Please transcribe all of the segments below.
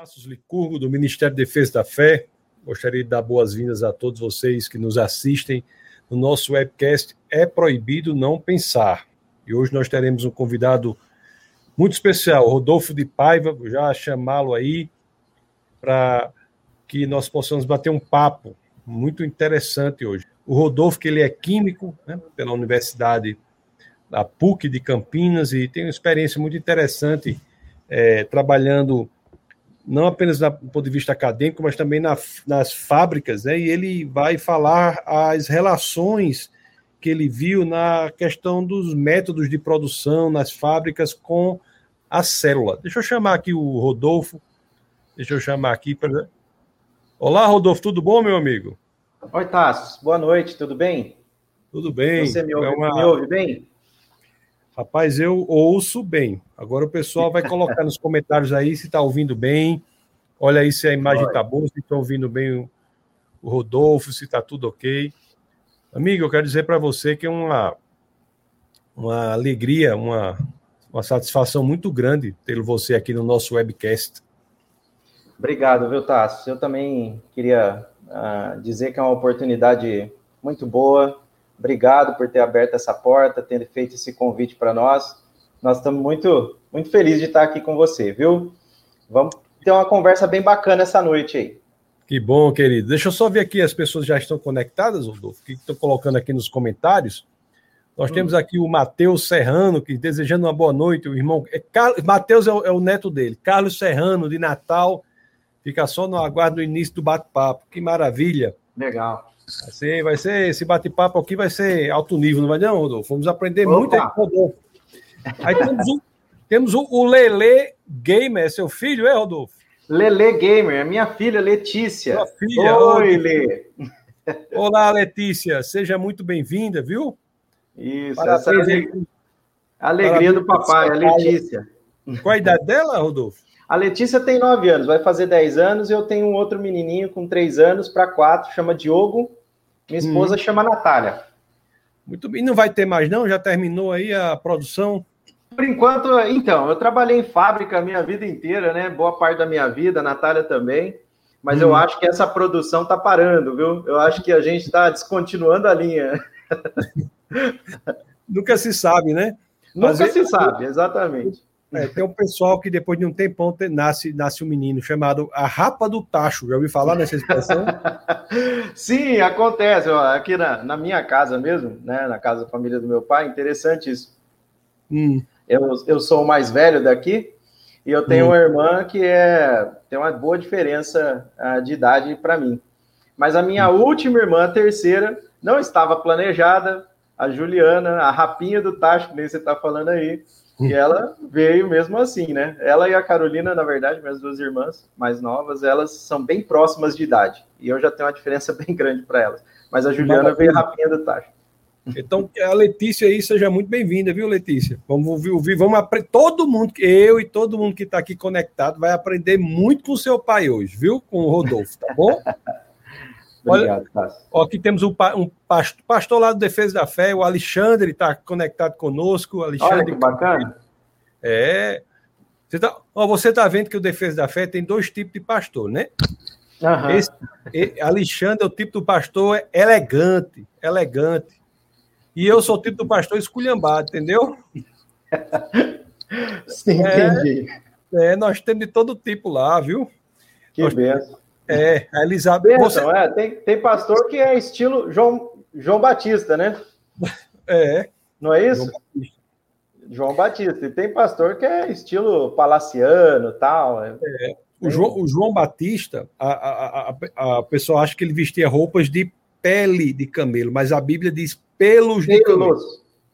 Passos Licurgo, do Ministério da Defesa da Fé. Gostaria de dar boas-vindas a todos vocês que nos assistem no nosso webcast É Proibido Não Pensar. E hoje nós teremos um convidado muito especial, Rodolfo de Paiva, vou já chamá-lo aí para que nós possamos bater um papo muito interessante hoje. O Rodolfo, que ele é químico né, pela Universidade da PUC de Campinas e tem uma experiência muito interessante é, trabalhando não apenas do ponto de vista acadêmico, mas também na, nas fábricas, né? E ele vai falar as relações que ele viu na questão dos métodos de produção nas fábricas com a célula. Deixa eu chamar aqui o Rodolfo. Deixa eu chamar aqui para. Olá, Rodolfo, tudo bom, meu amigo? Oi, Tassos. Boa noite, tudo bem? Tudo bem. Você me ouve, é uma... me ouve bem? Rapaz, eu ouço bem. Agora o pessoal vai colocar nos comentários aí se está ouvindo bem. Olha aí se a imagem está boa, se estão ouvindo bem o, o Rodolfo, se está tudo ok. Amigo, eu quero dizer para você que é uma, uma alegria, uma, uma satisfação muito grande ter você aqui no nosso webcast. Obrigado, viu, Tassi? Eu também queria uh, dizer que é uma oportunidade muito boa Obrigado por ter aberto essa porta, ter feito esse convite para nós. Nós estamos muito, muito felizes de estar aqui com você, viu? Vamos ter uma conversa bem bacana essa noite aí. Que bom, querido. Deixa eu só ver aqui, as pessoas já estão conectadas, Rodolfo, que estão colocando aqui nos comentários. Nós hum. temos aqui o Matheus Serrano, que desejando uma boa noite, o irmão. É, Car... Matheus é, é, o neto dele, Carlos Serrano, de Natal. Fica só no aguardo do início do bate-papo. Que maravilha. Legal. Vai ser, vai ser esse bate-papo aqui vai ser alto nível, não vai não, Rodolfo? Vamos aprender Opa. muito aí com o Rodolfo. Aí temos o, temos o, o Lele Gamer, é seu filho, é, Rodolfo? Lele Gamer, é minha filha Letícia. Sua filha. Oi, Lê. Olá, Letícia, seja muito bem-vinda, viu? Isso, Parabéns, essa alegria, alegria do papai, a Letícia. Qual a idade dela, Rodolfo? A Letícia tem 9 anos, vai fazer 10 anos, e eu tenho um outro menininho com 3 anos para 4, chama Diogo, minha esposa hum. chama Natália. Muito bem. Não vai ter mais, não? Já terminou aí a produção? Por enquanto, então, eu trabalhei em fábrica a minha vida inteira, né? Boa parte da minha vida, a Natália também. Mas hum. eu acho que essa produção tá parando, viu? Eu acho que a gente está descontinuando a linha. Nunca se sabe, né? Nunca se sabe, exatamente. É, tem um pessoal que depois de um tempão nasce, nasce um menino chamado a rapa do tacho. Já ouviu falar nessa expressão? Sim, acontece. Aqui na, na minha casa mesmo, né, na casa da família do meu pai, interessante isso. Hum. Eu, eu sou o mais velho daqui e eu tenho hum. uma irmã que é, tem uma boa diferença uh, de idade para mim. Mas a minha hum. última irmã, a terceira, não estava planejada. A Juliana, a rapinha do tacho, que nem você está falando aí, e ela veio mesmo assim, né? Ela e a Carolina, na verdade, minhas duas irmãs mais novas, elas são bem próximas de idade. E eu já tenho uma diferença bem grande para elas. Mas a Juliana Maravilha. veio rapinha do tacho. Então, a Letícia aí, seja muito bem-vinda, viu, Letícia? Vamos ouvir, vamos aprender. Todo mundo, eu e todo mundo que está aqui conectado, vai aprender muito com o seu pai hoje, viu? Com o Rodolfo, tá bom? Obrigado, Olha, ó, aqui temos um, um pastor, pastor, lá do Defesa da Fé, o Alexandre está conectado conosco. Alexandre, Olha que bacana. É. Você está você tá vendo que o Defesa da Fé tem dois tipos de pastor, né? Uhum. Esse, Alexandre é o tipo do pastor elegante, elegante. E eu sou o tipo do pastor esculhambado, entendeu? Sim, é, entendi. É, nós temos de todo tipo lá, viu? Que nós, benção. É, a Elizabeth. Você... É, tem, tem pastor que é estilo João, João Batista, né? É. Não é isso? João Batista. João Batista. E tem pastor que é estilo palaciano tal. É. é. O, João, o João Batista, a, a, a, a pessoa acha que ele vestia roupas de pele de camelo, mas a Bíblia diz pelos, pelos. de camelo.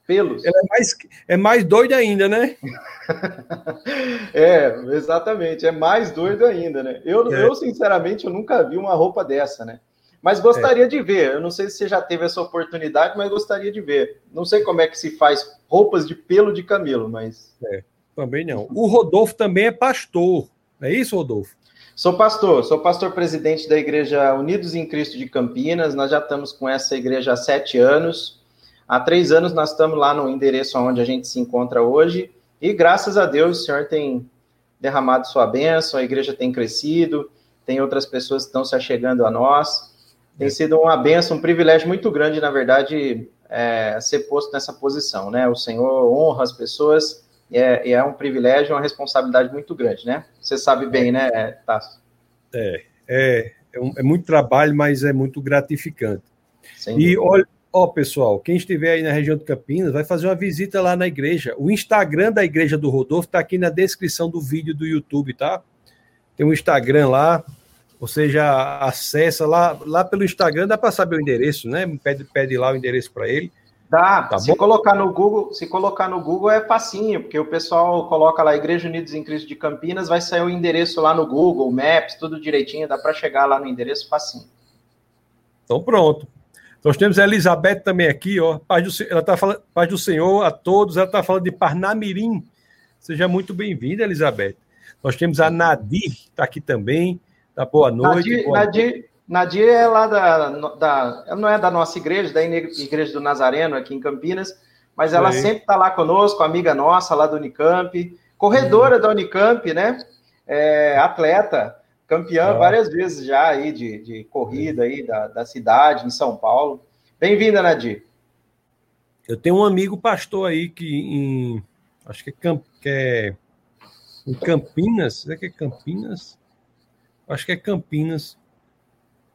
Pelos. Ela é mais, é mais doido ainda, né? é, exatamente. É mais doido ainda, né? Eu, é. eu, sinceramente, eu nunca vi uma roupa dessa, né? Mas gostaria é. de ver. Eu não sei se você já teve essa oportunidade, mas gostaria de ver. Não sei como é que se faz roupas de pelo de camelo, mas. É, também não. O Rodolfo também é pastor. É isso, Rodolfo? Sou pastor, sou pastor presidente da Igreja Unidos em Cristo de Campinas. Nós já estamos com essa igreja há sete anos. Há três anos nós estamos lá no endereço onde a gente se encontra hoje e graças a Deus o Senhor tem derramado sua bênção, a igreja tem crescido, tem outras pessoas que estão se achegando a nós. Tem sido uma bênção, um privilégio muito grande, na verdade, é, ser posto nessa posição, né? O Senhor honra as pessoas e é, e é um privilégio, uma responsabilidade muito grande, né? Você sabe bem, né, Tasso? É, é, é, um, é, muito trabalho, mas é muito gratificante. Sem e olha, ó, pessoal, quem estiver aí na região de Campinas, vai fazer uma visita lá na igreja. O Instagram da Igreja do Rodolfo está aqui na descrição do vídeo do YouTube, tá? Tem um Instagram lá, você já acessa lá, lá pelo Instagram, dá para saber o endereço, né? Pede, pede lá o endereço para ele. Dá, tá se bom? colocar no Google, se colocar no Google é facinho, porque o pessoal coloca lá Igreja Unidos em Cristo de Campinas, vai sair o endereço lá no Google, Maps, tudo direitinho, dá para chegar lá no endereço facinho. Então pronto. Nós temos a Elizabeth também aqui, ó. Paz do, ela está falando, paz do Senhor a todos. Ela está falando de Parnamirim. Seja muito bem-vinda, Elizabeth. Nós temos a Nadir, está aqui também. Tá boa noite. Nadir, boa Nadir, noite. Nadir é lá da, da. Não é da nossa igreja, da Igreja do Nazareno, aqui em Campinas, mas ela Sim. sempre está lá conosco, amiga nossa lá do Unicamp, corredora hum. da Unicamp, né? É, atleta, campeã ah. várias vezes já aí de, de corrida aí da, da cidade, em São Paulo. Bem-vinda, Nadir. Eu tenho um amigo pastor aí que em. Acho que é, Camp, que é em Campinas. É que é Campinas? Acho que é Campinas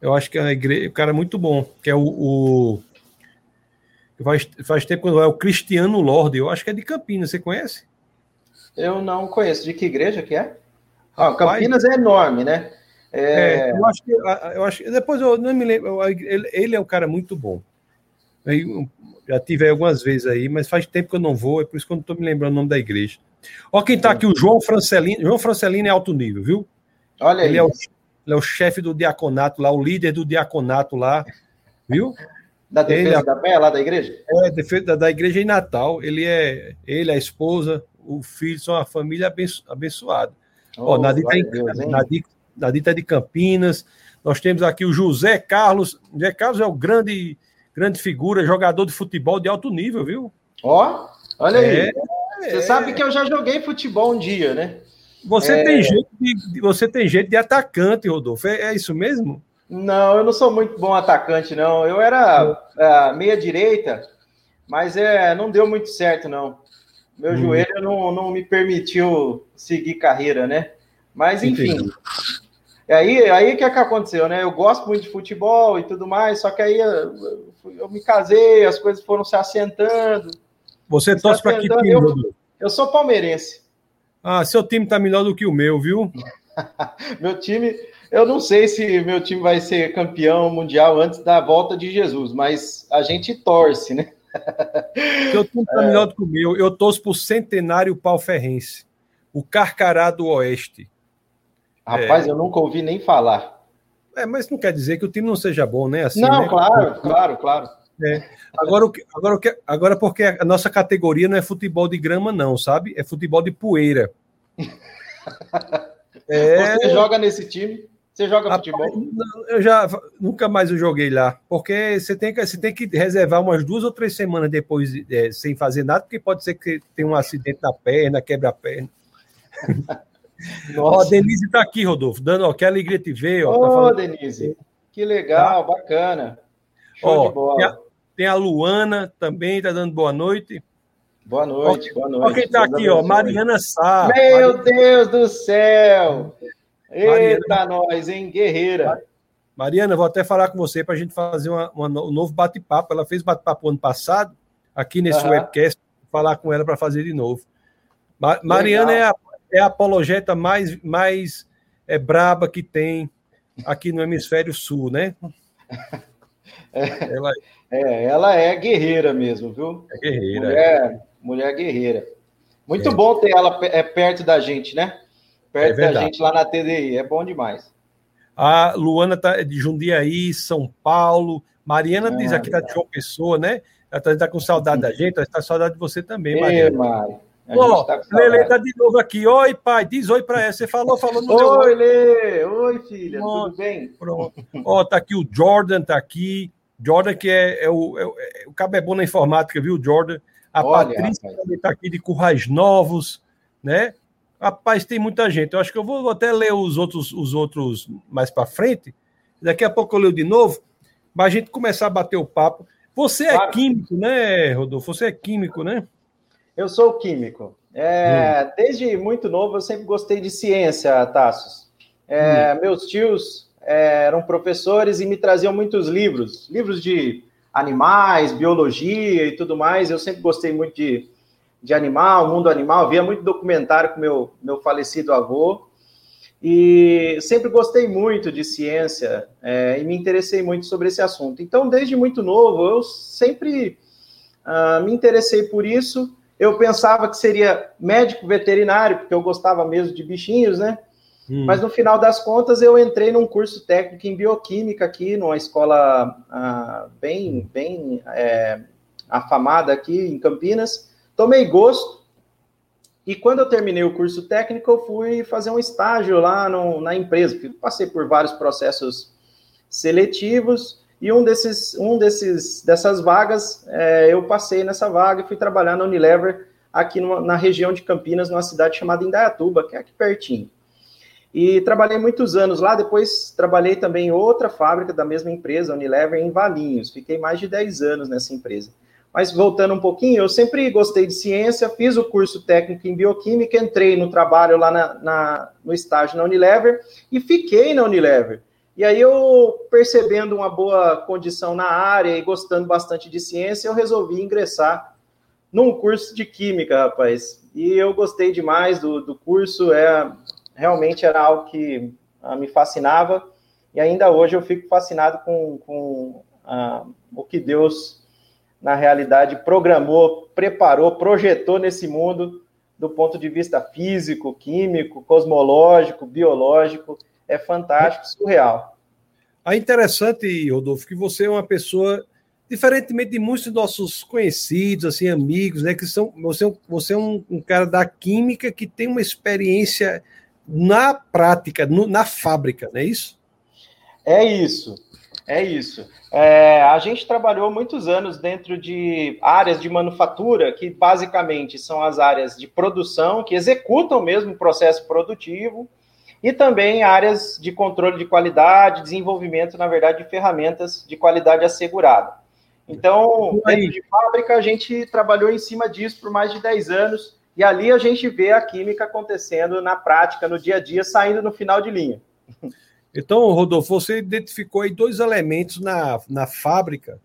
eu acho que é a igreja, o cara é muito bom, que é o, o faz, faz tempo quando é o Cristiano Lorde, eu acho que é de Campinas, você conhece? Eu não conheço. De que igreja que é? Ah, Campinas é enorme, né? É... é... eu acho que eu acho depois eu não me lembro. Ele, ele é um cara muito bom. Eu já tive algumas vezes aí, mas faz tempo que eu não vou, é por isso que eu não estou me lembrando o nome da igreja. Ó, quem está aqui, o João Francelino. João Francelino é alto nível, viu? Olha ele aí. É o, ele é o chefe do diaconato lá, o líder do diaconato lá, viu? Da defesa ele, é da fé, lá da igreja? É, defesa da, da igreja em Natal. Ele é, ele, a esposa, o filho, são uma família abenço, abençoada. Oh, Nadir está é de Campinas. Nós temos aqui o José Carlos. José Carlos é o grande, grande figura, jogador de futebol de alto nível, viu? Ó, olha aí. É, Você é... sabe que eu já joguei futebol um dia, né? Você, é... tem jeito de, você tem jeito de atacante, Rodolfo. É, é, isso mesmo? Não, eu não sou muito bom atacante, não. Eu era uh, meia direita, mas é, não deu muito certo, não. Meu hum. joelho não, não me permitiu seguir carreira, né? Mas enfim. Entendi. Aí, aí que é que aconteceu, né? Eu gosto muito de futebol e tudo mais, só que aí eu, eu me casei, as coisas foram se assentando. Você torce para que time? Eu, eu sou palmeirense. Ah, seu time tá melhor do que o meu, viu? meu time, eu não sei se meu time vai ser campeão mundial antes da volta de Jesus, mas a gente torce, né? Seu time tá é... melhor do que o meu. Eu torço pro Centenário Palferrense, o Carcará do Oeste. Rapaz, é... eu nunca ouvi nem falar. É, mas não quer dizer que o time não seja bom, né? Assim, não, né? claro, claro, claro. É. Agora, agora, agora, porque a nossa categoria não é futebol de grama, não, sabe? É futebol de poeira. É... Você joga nesse time? Você joga Rapaz, futebol? Eu já nunca mais eu joguei lá, porque você tem que, você tem que reservar umas duas ou três semanas depois é, sem fazer nada, porque pode ser que tenha um acidente na perna, quebra a perna. Ó, a Denise está aqui, Rodolfo, dando, ó, que alegria te ver. Ô, tá falando... Denise, que legal, tá? bacana. Show ó, de bola. Tem a, tem a Luana também, está dando boa noite. Boa noite, ó, boa noite. Olha quem está aqui, ó, Mariana Sá. Meu Mariana... Deus do céu! Eita, Mariana... nós, hein? Guerreira. Mariana, vou até falar com você para a gente fazer uma, uma, um novo bate-papo. Ela fez bate-papo ano passado, aqui nesse uhum. webcast, falar com ela para fazer de novo. Ma Mariana é a, é a apologeta mais, mais é, braba que tem aqui no hemisfério sul, né? É, ela... é, ela é guerreira mesmo, viu? É guerreira. Mulher, mulher guerreira. Muito é. bom ter ela é, perto da gente, né? Perto é da gente lá na TDI. É bom demais. A Luana tá de Jundiaí, São Paulo. Mariana ah, diz aqui tá de João Pessoa, né? Ela tá, tá com saudade da gente, ela está com saudade de você também, Mariana. Mari. Ó, tá Lele tá de novo aqui. Oi, pai, diz oi para ela. Você falou, falou no Oi, Lê. Oi, filha. Tudo bem? Pronto. Ó, tá aqui o Jordan, tá aqui. Jordan, que é, é o, é, é, o cabo é bom na informática, viu, Jordan? A Olha, Patrícia também está aqui de Currais Novos, né? Rapaz, tem muita gente. Eu acho que eu vou até ler os outros, os outros mais para frente. Daqui a pouco eu leio de novo, para a gente começar a bater o papo. Você é claro. é químico, né, Rodolfo? Você é químico, né? Eu sou químico. É, hum. Desde muito novo eu sempre gostei de ciência, Tassos. É, hum. Meus tios é, eram professores e me traziam muitos livros, livros de animais, biologia e tudo mais. Eu sempre gostei muito de, de animal, mundo animal, via muito documentário com meu, meu falecido avô. E sempre gostei muito de ciência é, e me interessei muito sobre esse assunto. Então, desde muito novo, eu sempre uh, me interessei por isso. Eu pensava que seria médico veterinário, porque eu gostava mesmo de bichinhos, né? Hum. Mas no final das contas, eu entrei num curso técnico em bioquímica aqui, numa escola uh, bem, bem é, afamada aqui em Campinas. Tomei gosto. E quando eu terminei o curso técnico, eu fui fazer um estágio lá no, na empresa. Passei por vários processos seletivos e um desses, um desses dessas vagas, é, eu passei nessa vaga e fui trabalhar na Unilever aqui numa, na região de Campinas, numa cidade chamada Indaiatuba, que é aqui pertinho. E trabalhei muitos anos lá, depois trabalhei também em outra fábrica da mesma empresa, Unilever, em Valinhos. Fiquei mais de 10 anos nessa empresa. Mas voltando um pouquinho, eu sempre gostei de ciência, fiz o curso técnico em bioquímica, entrei no trabalho lá na, na, no estágio na Unilever e fiquei na Unilever. E aí eu, percebendo uma boa condição na área e gostando bastante de ciência, eu resolvi ingressar num curso de química, rapaz. E eu gostei demais do, do curso, é, realmente era algo que uh, me fascinava, e ainda hoje eu fico fascinado com, com uh, o que Deus, na realidade, programou, preparou, projetou nesse mundo, do ponto de vista físico, químico, cosmológico, biológico, é fantástico, surreal. É interessante, Rodolfo, que você é uma pessoa, diferentemente de muitos dos nossos conhecidos, assim, amigos, né, que são, você, é você é um, um cara da química que tem uma experiência na prática, no, na fábrica, não é isso? É isso, é isso. É, a gente trabalhou muitos anos dentro de áreas de manufatura, que basicamente são as áreas de produção, que executam mesmo o processo produtivo, e também áreas de controle de qualidade, desenvolvimento, na verdade, de ferramentas de qualidade assegurada. Então, dentro de fábrica, a gente trabalhou em cima disso por mais de 10 anos, e ali a gente vê a química acontecendo na prática, no dia a dia, saindo no final de linha. Então, Rodolfo, você identificou aí dois elementos na, na fábrica,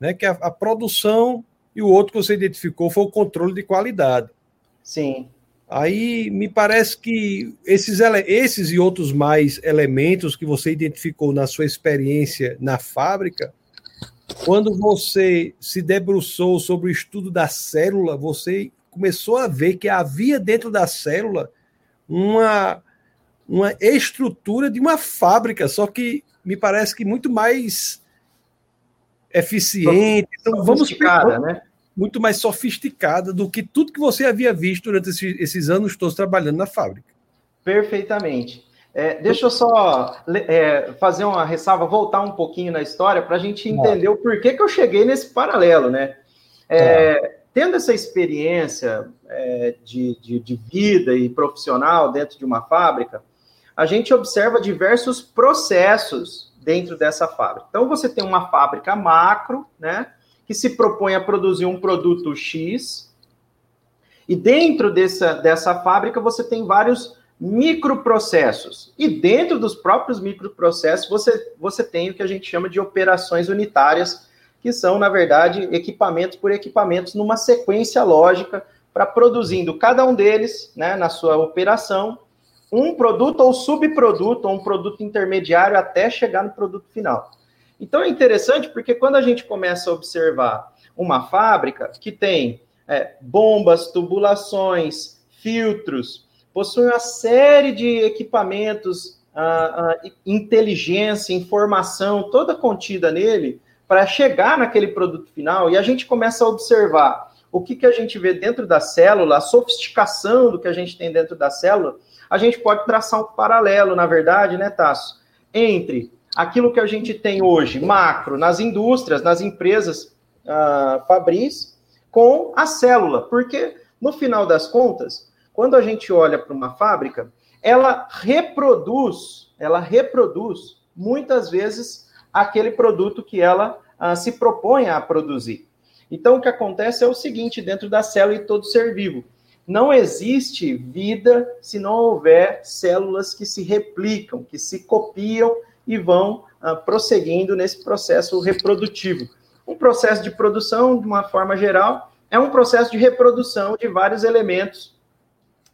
né? Que é a, a produção e o outro que você identificou foi o controle de qualidade. Sim. Aí me parece que esses, esses e outros mais elementos que você identificou na sua experiência na fábrica, quando você se debruçou sobre o estudo da célula, você começou a ver que havia dentro da célula uma, uma estrutura de uma fábrica, só que me parece que muito mais eficiente. Então, vamos né? muito mais sofisticada do que tudo que você havia visto durante esses, esses anos todos trabalhando na fábrica. Perfeitamente. É, deixa eu só é, fazer uma ressalva, voltar um pouquinho na história para a gente entender o porquê que eu cheguei nesse paralelo, né? É, tendo essa experiência é, de, de, de vida e profissional dentro de uma fábrica, a gente observa diversos processos dentro dessa fábrica. Então, você tem uma fábrica macro, né, que se propõe a produzir um produto X, e dentro dessa, dessa fábrica você tem vários microprocessos. E dentro dos próprios microprocessos você, você tem o que a gente chama de operações unitárias, que são, na verdade, equipamentos por equipamentos numa sequência lógica para produzindo cada um deles, né, na sua operação, um produto ou subproduto, ou um produto intermediário até chegar no produto final. Então é interessante porque quando a gente começa a observar uma fábrica que tem é, bombas, tubulações, filtros, possui uma série de equipamentos, ah, ah, inteligência, informação, toda contida nele, para chegar naquele produto final, e a gente começa a observar o que, que a gente vê dentro da célula, a sofisticação do que a gente tem dentro da célula, a gente pode traçar um paralelo, na verdade, né, Tasso, entre aquilo que a gente tem hoje, macro, nas indústrias, nas empresas uh, fabris, com a célula. Porque, no final das contas, quando a gente olha para uma fábrica, ela reproduz, ela reproduz muitas vezes aquele produto que ela ah, se propõe a produzir. Então, o que acontece é o seguinte: dentro da célula e todo ser vivo, não existe vida se não houver células que se replicam, que se copiam e vão ah, prosseguindo nesse processo reprodutivo. Um processo de produção, de uma forma geral, é um processo de reprodução de vários elementos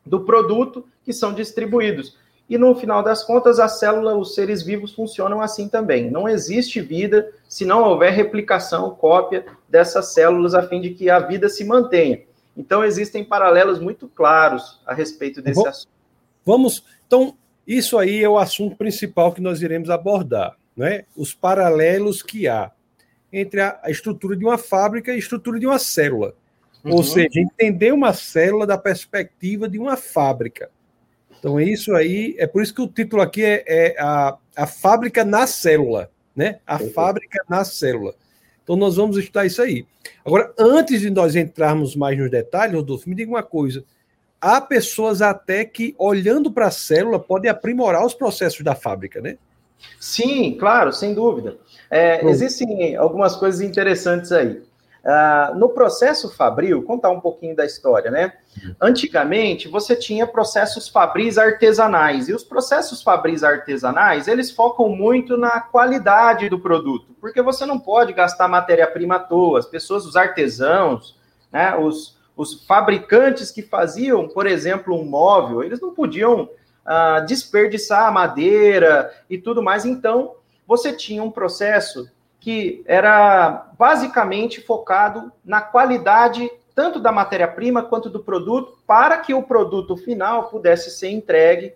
do produto que são distribuídos. E no final das contas, a célula, os seres vivos funcionam assim também. Não existe vida se não houver replicação, cópia dessas células, a fim de que a vida se mantenha. Então, existem paralelos muito claros a respeito desse Vamos, assunto. Vamos. Então, isso aí é o assunto principal que nós iremos abordar, né? Os paralelos que há entre a estrutura de uma fábrica e a estrutura de uma célula. Uhum. Ou seja, entender uma célula da perspectiva de uma fábrica. Então, é isso aí, é por isso que o título aqui é, é a, a fábrica na célula, né? A uhum. fábrica na célula. Então, nós vamos estudar isso aí. Agora, antes de nós entrarmos mais nos detalhes, Rodolfo, me diga uma coisa. Há pessoas até que, olhando para a célula, podem aprimorar os processos da fábrica, né? Sim, claro, sem dúvida. É, existem algumas coisas interessantes aí. Uh, no processo fabril, contar um pouquinho da história, né? Antigamente, você tinha processos fabris artesanais, e os processos fabris artesanais, eles focam muito na qualidade do produto, porque você não pode gastar matéria-prima à toa, as pessoas, os artesãos, né, os, os fabricantes que faziam, por exemplo, um móvel, eles não podiam uh, desperdiçar madeira e tudo mais, então você tinha um processo que era basicamente focado na qualidade tanto da matéria-prima quanto do produto, para que o produto final pudesse ser entregue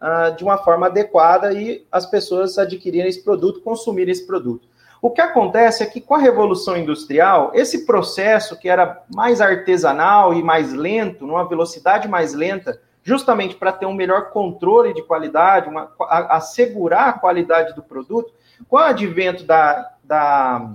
uh, de uma forma adequada e as pessoas adquirirem esse produto, consumirem esse produto. O que acontece é que com a Revolução Industrial, esse processo que era mais artesanal e mais lento, numa velocidade mais lenta, justamente para ter um melhor controle de qualidade, uma, a, assegurar a qualidade do produto, com o advento da, da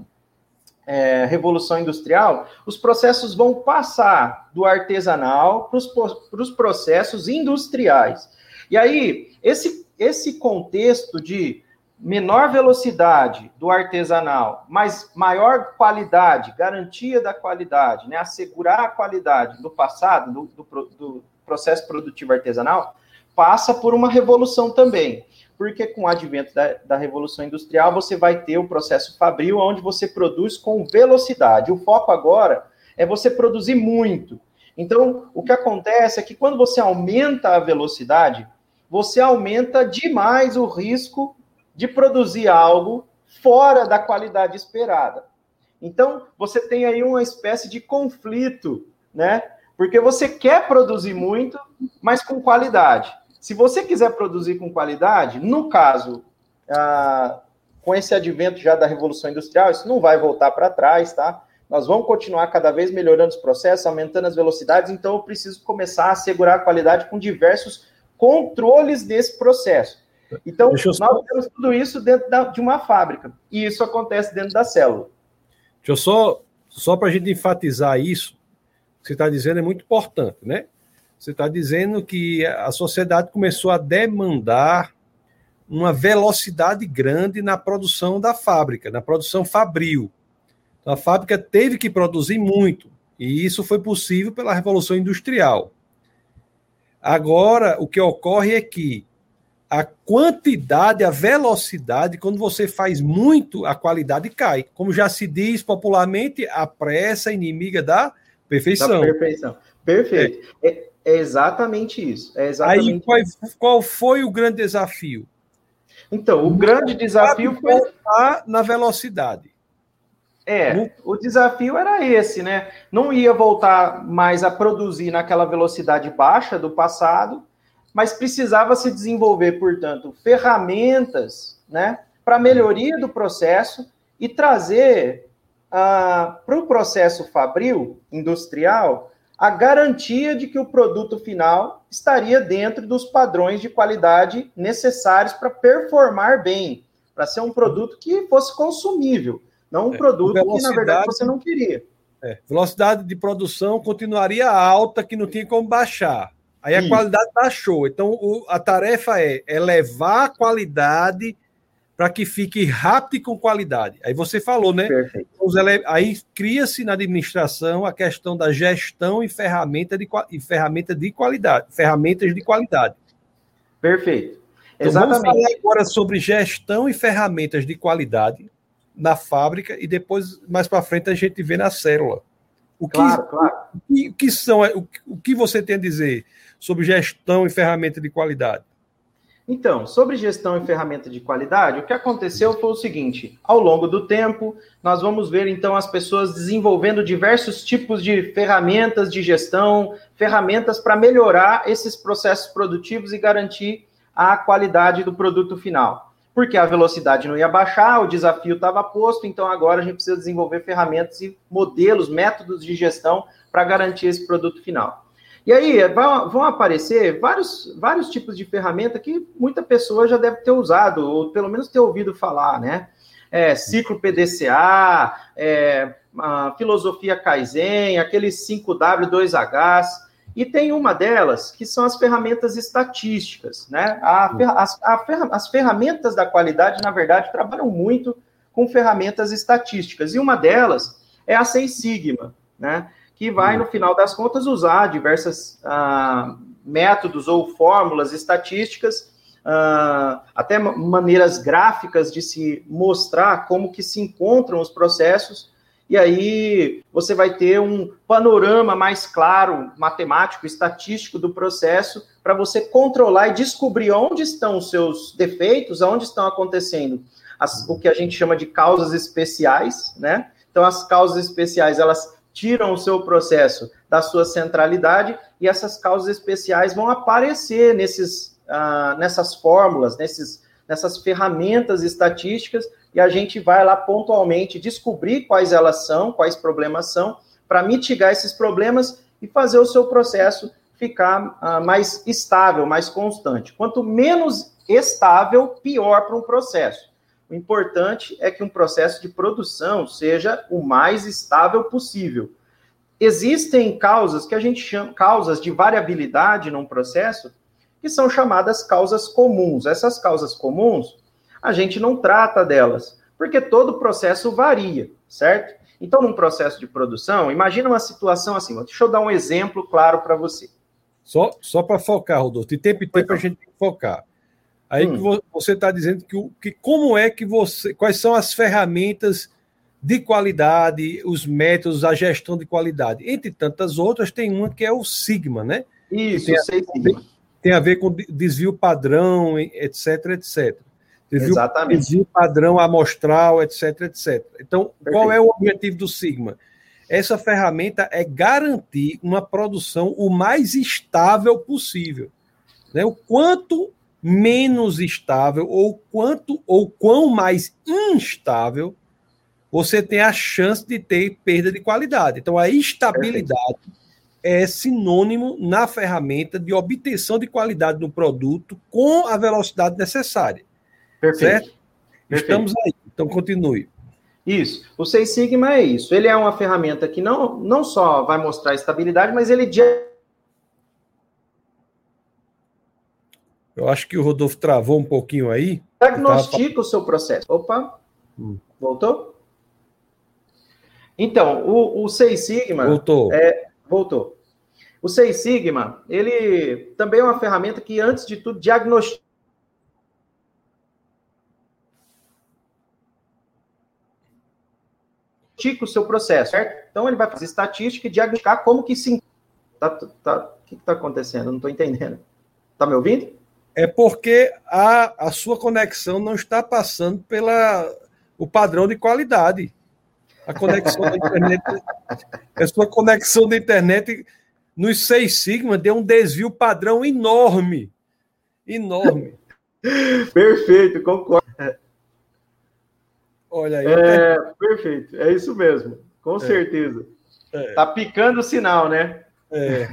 é, Revolução Industrial, os processos vão passar do artesanal para os processos industriais. E aí, esse, esse contexto de menor velocidade do artesanal, mas maior qualidade, garantia da qualidade, né, assegurar a qualidade do passado, do, do, do processo produtivo artesanal, passa por uma revolução também porque com o advento da, da, Revolução Industrial, você vai ter o processo fabril, onde você produz com velocidade. O foco agora é você produzir muito. Então, o que acontece é que quando você aumenta a velocidade, você aumenta demais o risco de produzir algo fora da qualidade esperada. Então, você tem aí uma espécie de conflito, né? Porque você quer produzir muito, mas com qualidade. Se você quiser produzir com qualidade, no caso, ah, com esse advento já da Revolução Industrial, isso não vai voltar para trás, tá? Nós vamos continuar cada vez melhorando os processos, aumentando as velocidades, então eu preciso começar a assegurar a qualidade com diversos controles desse processo. Então, nós temos tudo isso dentro da, de uma fábrica, e isso acontece dentro da célula. Deixa eu só, só para a gente enfatizar isso, o que você está dizendo é muito importante, né? Você está dizendo que a sociedade começou a demandar uma velocidade grande na produção da fábrica, na produção fabril. Então, a fábrica teve que produzir muito, e isso foi possível pela Revolução Industrial. Agora, o que ocorre é que a quantidade, a velocidade, quando você faz muito, a qualidade cai. Como já se diz popularmente, a pressa é inimiga da perfeição. Da perfeição. Perfeito. É. É exatamente isso. É exatamente Aí qual, qual foi o grande desafio? Então, o grande desafio foi na velocidade. É, o desafio era esse, né? Não ia voltar mais a produzir naquela velocidade baixa do passado, mas precisava se desenvolver, portanto, ferramentas, né, para melhoria do processo e trazer uh, para o processo fabril industrial a garantia de que o produto final estaria dentro dos padrões de qualidade necessários para performar bem, para ser um produto que fosse consumível, não um é, produto que, na verdade, você não queria. É, velocidade de produção continuaria alta, que não tinha como baixar. Aí a qualidade show. Então o, a tarefa é elevar a qualidade para que fique rápido e com qualidade. Aí você falou, né? Perfeito. Aí cria-se na administração a questão da gestão e ferramenta de, e ferramenta de qualidade, ferramentas de qualidade. Perfeito. Então, Exatamente. Vamos falar agora sobre gestão e ferramentas de qualidade na fábrica e depois, mais para frente, a gente vê na célula. O que, claro, claro. O que, o que são, o, o que você tem a dizer sobre gestão e ferramenta de qualidade? Então, sobre gestão e ferramenta de qualidade, o que aconteceu foi o seguinte: ao longo do tempo, nós vamos ver então as pessoas desenvolvendo diversos tipos de ferramentas de gestão, ferramentas para melhorar esses processos produtivos e garantir a qualidade do produto final. Porque a velocidade não ia baixar, o desafio estava posto, então agora a gente precisa desenvolver ferramentas e modelos, métodos de gestão para garantir esse produto final. E aí vão, aparecer vários, vários tipos de ferramenta que muita pessoa já deve ter usado, ou pelo menos ter ouvido falar, né? É, ciclo PDCA, é, filosofia Kaizen, aqueles 5W2Hs, e tem uma delas que são as ferramentas estatísticas, né? A, as, a, as ferramentas da qualidade, na verdade, trabalham muito com ferramentas estatísticas, e uma delas é a Seis Sigma, né? Que vai, no final das contas, usar diversos ah, métodos ou fórmulas estatísticas, ah, até maneiras gráficas de se mostrar como que se encontram os processos, e aí você vai ter um panorama mais claro, matemático, estatístico do processo, para você controlar e descobrir onde estão os seus defeitos, onde estão acontecendo as, o que a gente chama de causas especiais, né? Então, as causas especiais, elas tiram o seu processo da sua centralidade e essas causas especiais vão aparecer nesses, uh, nessas fórmulas, nesses, nessas ferramentas estatísticas e a gente vai lá pontualmente descobrir quais elas são, quais problemas são, para mitigar esses problemas e fazer o seu processo ficar uh, mais estável, mais constante. Quanto menos estável, pior para um processo. O importante é que um processo de produção seja o mais estável possível. Existem causas que a gente chama causas de variabilidade num processo que são chamadas causas comuns. Essas causas comuns, a gente não trata delas, porque todo processo varia, certo? Então, num processo de produção, imagina uma situação assim, deixa eu dar um exemplo claro para você. Só, só para focar, Rodolfo, de tempo em tempo a gente tem que focar. Aí hum. que você está dizendo que, que como é que você. Quais são as ferramentas de qualidade, os métodos, a gestão de qualidade. Entre tantas outras, tem uma que é o Sigma, né? Isso, tem, sei, a, tem a ver com desvio padrão, etc, etc. Desvio, Exatamente. Desvio padrão amostral, etc, etc. Então, Perfeito. qual é o objetivo do Sigma? Essa ferramenta é garantir uma produção o mais estável possível. Né? O quanto menos estável ou quanto ou quão mais instável você tem a chance de ter perda de qualidade. Então a estabilidade é sinônimo na ferramenta de obtenção de qualidade do produto com a velocidade necessária. Perfeito. Certo? Perfeito. Estamos aí. Então continue. Isso. O Seis Sigma é isso. Ele é uma ferramenta que não, não só vai mostrar estabilidade, mas ele Eu acho que o Rodolfo travou um pouquinho aí. Diagnostica tava... o seu processo. Opa, hum. voltou? Então, o, o Seis Sigma. Voltou. É, voltou. O Seis Sigma, ele também é uma ferramenta que, antes de tudo, diagnostica. o seu processo, certo? Então ele vai fazer estatística e diagnosticar como que se. Tá, tá, o que está acontecendo? não estou entendendo. Está me ouvindo? É porque a, a sua conexão não está passando pela o padrão de qualidade. A conexão da internet, a sua conexão da internet nos seis sigma deu um desvio padrão enorme, enorme. Perfeito, concordo. Olha aí. É, perfeito, é isso mesmo, com é. certeza. É. Tá picando o sinal, né? É.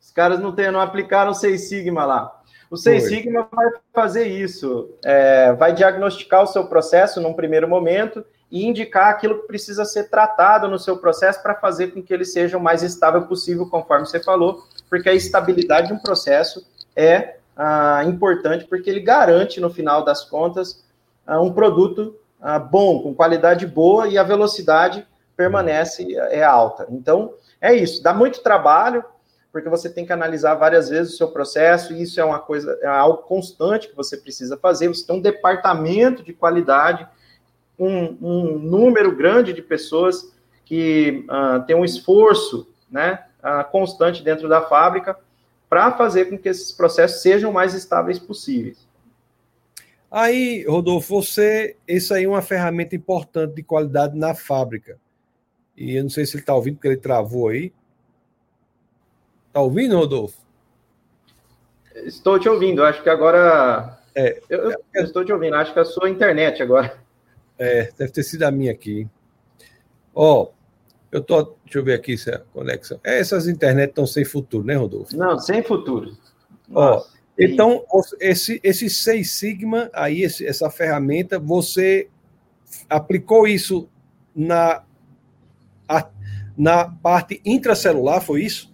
Os caras não, tem, não aplicaram seis sigma lá. O Seis Sigma vai fazer isso, é, vai diagnosticar o seu processo num primeiro momento e indicar aquilo que precisa ser tratado no seu processo para fazer com que ele seja o mais estável possível, conforme você falou, porque a estabilidade de um processo é ah, importante, porque ele garante, no final das contas, ah, um produto ah, bom, com qualidade boa e a velocidade permanece é alta. Então, é isso, dá muito trabalho, porque você tem que analisar várias vezes o seu processo, e isso é uma coisa, é algo constante que você precisa fazer. Você tem um departamento de qualidade, um, um número grande de pessoas que uh, tem um esforço né, uh, constante dentro da fábrica para fazer com que esses processos sejam mais estáveis possíveis. Aí, Rodolfo, você, isso aí é uma ferramenta importante de qualidade na fábrica. E eu não sei se ele está ouvindo, porque ele travou aí. Está ouvindo, Rodolfo? Estou te ouvindo, acho que agora. É, eu, eu, eu estou te ouvindo, acho que é a sua internet agora. É, deve ter sido a minha aqui. Ó, oh, eu tô. Deixa eu ver aqui se é a conexão. É, essas internet estão sem futuro, né, Rodolfo? Não, sem futuro. Ó, oh, então, esse, esse Seis Sigma, aí, esse, essa ferramenta, você aplicou isso na, na parte intracelular, foi isso?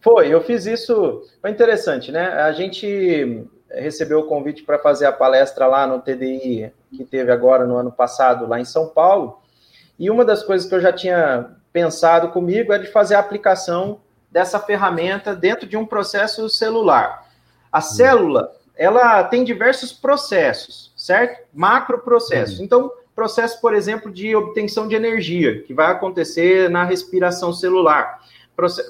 Foi, eu fiz isso. Foi interessante, né? A gente recebeu o convite para fazer a palestra lá no TDI, que teve agora no ano passado, lá em São Paulo. E uma das coisas que eu já tinha pensado comigo é de fazer a aplicação dessa ferramenta dentro de um processo celular. A célula, ela tem diversos processos, certo? Macroprocessos. Então, processo, por exemplo, de obtenção de energia, que vai acontecer na respiração celular.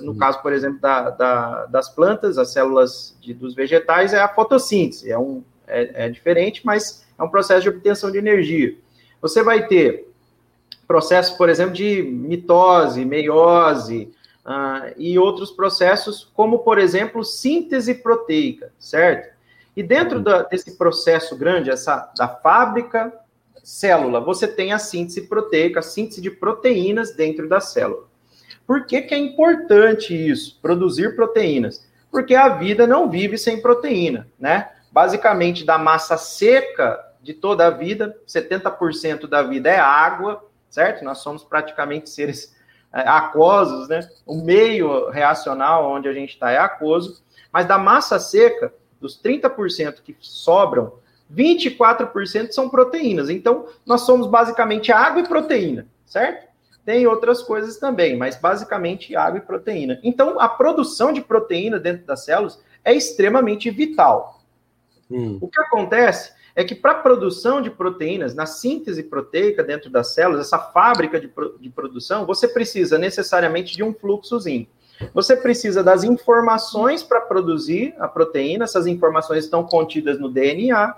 No caso, por exemplo, da, da, das plantas, as células de, dos vegetais, é a fotossíntese. É, um, é, é diferente, mas é um processo de obtenção de energia. Você vai ter processo, por exemplo, de mitose, meiose uh, e outros processos, como, por exemplo, síntese proteica, certo? E dentro da, desse processo grande, essa da fábrica célula, você tem a síntese proteica, a síntese de proteínas dentro da célula. Por que, que é importante isso, produzir proteínas? Porque a vida não vive sem proteína, né? Basicamente, da massa seca de toda a vida, 70% da vida é água, certo? Nós somos praticamente seres é, aquosos, né? O meio reacional onde a gente está é aquoso, mas da massa seca, dos 30% que sobram, 24% são proteínas. Então, nós somos basicamente água e proteína, certo? Tem outras coisas também, mas basicamente água e proteína. Então, a produção de proteína dentro das células é extremamente vital. Hum. O que acontece é que para a produção de proteínas, na síntese proteica dentro das células, essa fábrica de, de produção, você precisa necessariamente de um fluxozinho. Você precisa das informações para produzir a proteína, essas informações estão contidas no DNA. Uh,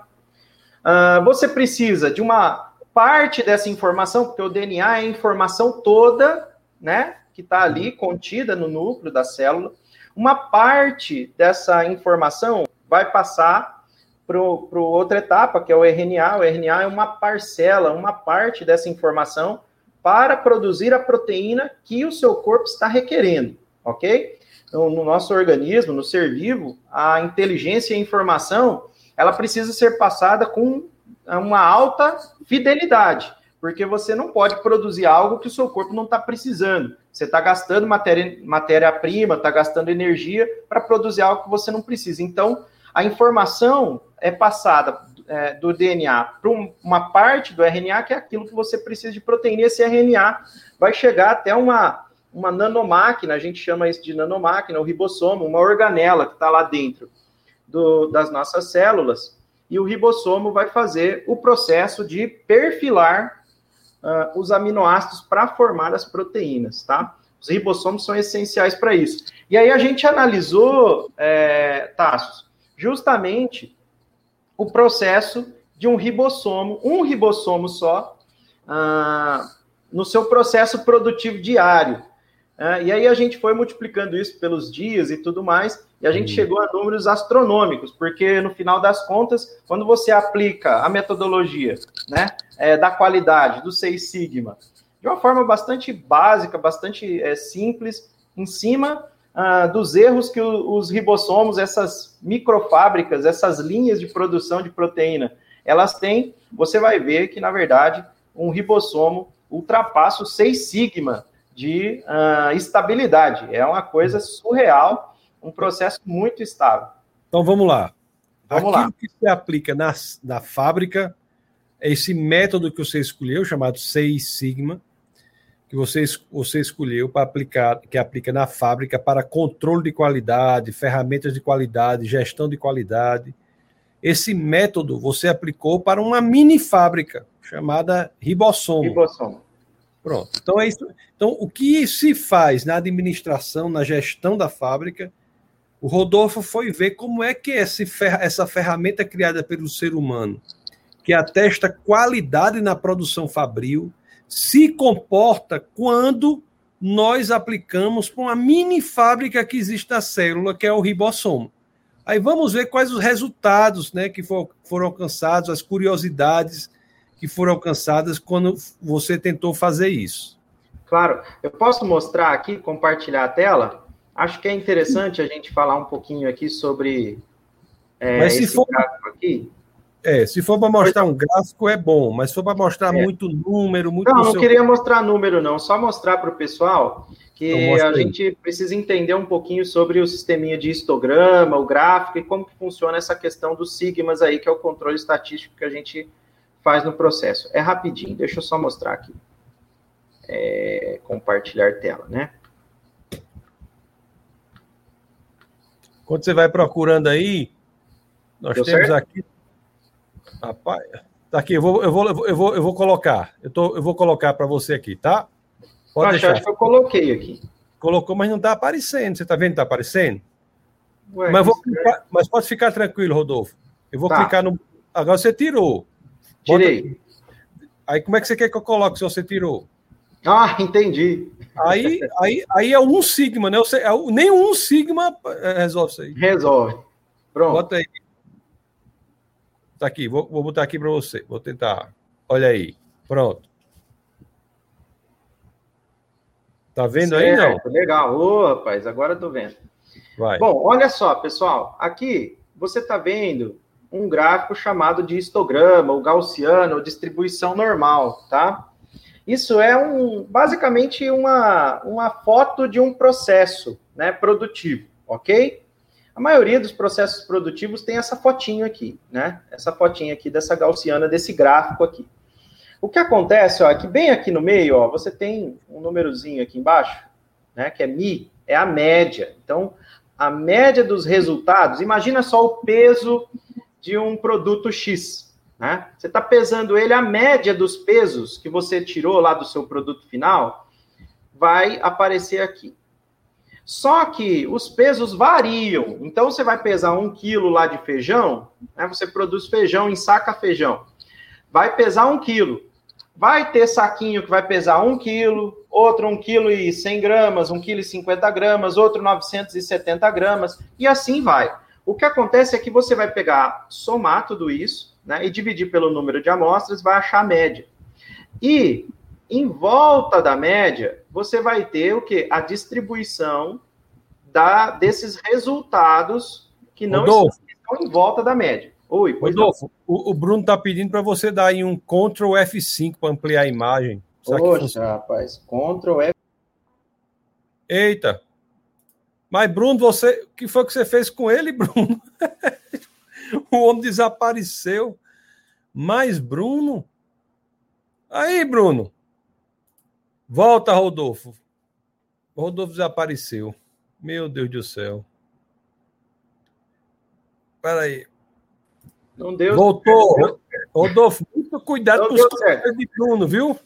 ah, você precisa de uma parte dessa informação, porque o DNA é a informação toda, né, que está ali contida no núcleo da célula. Uma parte dessa informação vai passar para outra etapa, que é o RNA. O RNA é uma parcela, uma parte dessa informação para produzir a proteína que o seu corpo está requerendo, ok? Então, no nosso organismo, no ser vivo, a inteligência e a informação, ela precisa ser passada com uma alta fidelidade, porque você não pode produzir algo que o seu corpo não está precisando. Você está gastando matéria-prima, matéria está gastando energia para produzir algo que você não precisa. Então, a informação é passada é, do DNA para uma parte do RNA, que é aquilo que você precisa de proteína, e esse RNA vai chegar até uma, uma nanomáquina, a gente chama isso de nanomáquina, o ribossomo, uma organela que está lá dentro do, das nossas células, e o ribossomo vai fazer o processo de perfilar uh, os aminoácidos para formar as proteínas, tá? Os ribossomos são essenciais para isso. E aí a gente analisou, é, Tassos, justamente o processo de um ribossomo, um ribossomo só, ah, no seu processo produtivo diário. Ah, e aí a gente foi multiplicando isso pelos dias e tudo mais, e a gente uhum. chegou a números astronômicos, porque no final das contas, quando você aplica a metodologia né, é, da qualidade do Seis Sigma, de uma forma bastante básica, bastante é, simples, em cima ah, dos erros que o, os ribossomos, essas microfábricas, essas linhas de produção de proteína, elas têm, você vai ver que, na verdade, um ribossomo ultrapassa o 6 sigma de uh, estabilidade. É uma coisa surreal. um processo muito estável. Então vamos lá. Vamos Aquilo lá. que se aplica na, na fábrica é esse método que você escolheu, chamado Seis Sigma, que você, você escolheu para aplicar, que aplica na fábrica para controle de qualidade, ferramentas de qualidade, gestão de qualidade. Esse método você aplicou para uma mini fábrica chamada Ribossomo. Ribossomo. Pronto. Então é isso. Então o que se faz na administração, na gestão da fábrica, o Rodolfo foi ver como é que essa ferramenta criada pelo ser humano, que atesta qualidade na produção fabril, se comporta quando nós aplicamos para uma mini fábrica que existe na célula, que é o ribossomo. Aí vamos ver quais os resultados né, que for, foram alcançados, as curiosidades que foram alcançadas quando você tentou fazer isso. Claro, eu posso mostrar aqui, compartilhar a tela. Acho que é interessante a gente falar um pouquinho aqui sobre é, Mas se for, aqui. É, se for para mostrar um gráfico é bom, mas se for para mostrar é. muito número, muito. Não, não seu... queria mostrar número, não, só mostrar para o pessoal que a gente precisa entender um pouquinho sobre o sisteminha de histograma, o gráfico e como que funciona essa questão dos sigmas aí, que é o controle estatístico que a gente faz no processo. É rapidinho, deixa eu só mostrar aqui. É, compartilhar tela, né? Quando você vai procurando aí, nós Deu temos certo? aqui Rapaz, tá aqui, eu vou, eu vou, eu vou, eu vou colocar. Eu, tô, eu vou colocar para você aqui, tá? Pode deixar. Acho que eu coloquei aqui. Colocou, mas não está aparecendo. Você está vendo que está aparecendo? Ué, mas, vou clicar, mas pode ficar tranquilo, Rodolfo. Eu vou tá. clicar no. Agora você tirou. Tirei. Aí como é que você quer que eu coloque se você tirou? Ah, entendi. Aí, aí, aí é um sigma, né? É, nem um sigma é, resolve isso aí. Resolve. Pronto. Bota aí. Tá aqui, vou, vou botar aqui para você. Vou tentar. Olha aí. Pronto. Tá vendo certo, aí, não? Legal. Ô, rapaz, agora eu tô vendo. Vai. Bom, olha só, pessoal. Aqui você está vendo um gráfico chamado de histograma, ou gaussiano, ou distribuição normal, tá? Isso é um, basicamente uma, uma foto de um processo né, produtivo, ok? A maioria dos processos produtivos tem essa fotinho aqui, né? Essa fotinha aqui dessa gaussiana, desse gráfico aqui. O que acontece, ó, é que bem aqui no meio, ó, você tem um númerozinho aqui embaixo, né, que é mi, é a média. Então, a média dos resultados, imagina só o peso de um produto X, né? Você está pesando ele, a média dos pesos que você tirou lá do seu produto final vai aparecer aqui. Só que os pesos variam. Então, você vai pesar um quilo lá de feijão, né? você produz feijão, ensaca feijão. Vai pesar um quilo. Vai ter saquinho que vai pesar um quilo, outro um quilo e cem gramas, um quilo e cinquenta gramas, outro 970 gramas, e assim vai. O que acontece é que você vai pegar, somar tudo isso, né, e dividir pelo número de amostras, vai achar a média. E em volta da média, você vai ter o que? A distribuição da, desses resultados que não Rodolfo. estão em volta da média. Oi, Rodolfo, o, o, Bruno está pedindo para você dar aí um Ctrl F5 para ampliar a imagem. Poxa, rapaz, Ctrl F. Eita. Mas, Bruno, você, o que foi que você fez com ele, Bruno? o homem desapareceu. Mas, Bruno. Aí, Bruno. Volta, Rodolfo. O Rodolfo desapareceu. Meu Deus do céu. Espera aí. Não deu. Voltou. Deu Rodolfo, muito cuidado Não com os conselhos de Bruno, viu?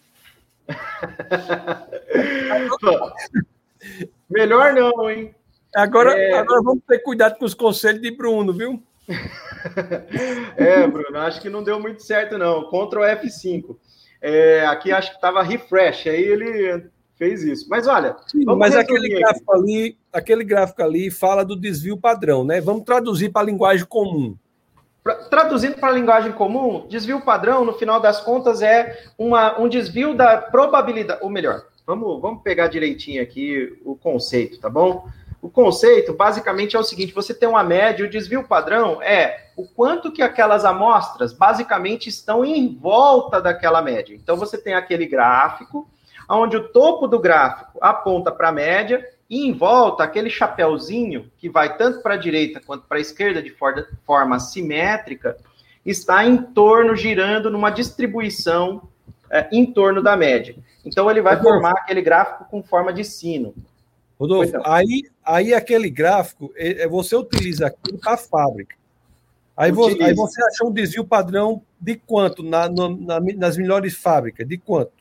Melhor não, hein? Agora, é... agora vamos ter cuidado com os conselhos de Bruno, viu? é, Bruno, acho que não deu muito certo, não. Ctrl F5. É, aqui acho que estava refresh, aí ele fez isso. Mas olha, Sim, mas aquele gráfico ali, aquele gráfico ali fala do desvio padrão, né? Vamos traduzir para a linguagem comum. Traduzindo para a linguagem comum, desvio padrão, no final das contas, é uma, um desvio da probabilidade, ou melhor, vamos, vamos pegar direitinho aqui o conceito, tá bom? O conceito, basicamente, é o seguinte: você tem uma média, o desvio padrão é o quanto que aquelas amostras, basicamente, estão em volta daquela média. Então, você tem aquele gráfico, onde o topo do gráfico aponta para a média, E em volta, aquele chapéuzinho que vai tanto para a direita quanto para a esquerda de forma simétrica, está em torno, girando numa distribuição é, em torno da média. Então ele vai formar aquele gráfico com forma de sino. Rodolfo, aí, aí aquele gráfico, é, é você utiliza aquilo para a fábrica. Aí você, aí você achou um desvio padrão de quanto na, na, nas melhores fábricas? De quanto?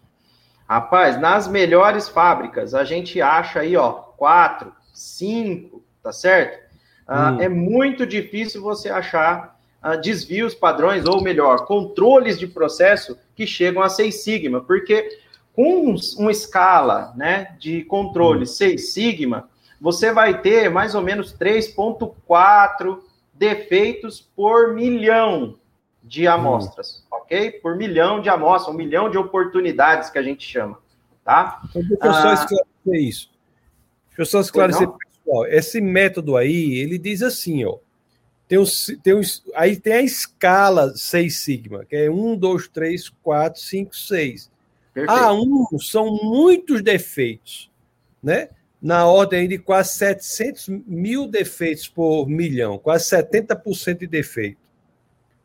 Rapaz, nas melhores fábricas, a gente acha aí, ó, 4, 5, tá certo? Ah, hum. É muito difícil você achar uh, desvios padrões, ou melhor, controles de processo que chegam a 6 sigma, porque com uma escala né, de controle hum. 6 sigma, você vai ter mais ou menos 3,4 defeitos por milhão de hum. amostras, hum. ok? Por milhão de amostras, um milhão de oportunidades que a gente chama, tá? Então, deixa eu só ah, esclarecer isso. Deixa eu só esclarecer, pessoal. Esse método aí, ele diz assim, ó. Tem os, tem os, aí tem a escala 6 sigma, que é 1, 2, 3, 4, 5, 6. A 1 são muitos defeitos, né? Na ordem de quase 700 mil defeitos por milhão, quase 70% de defeito.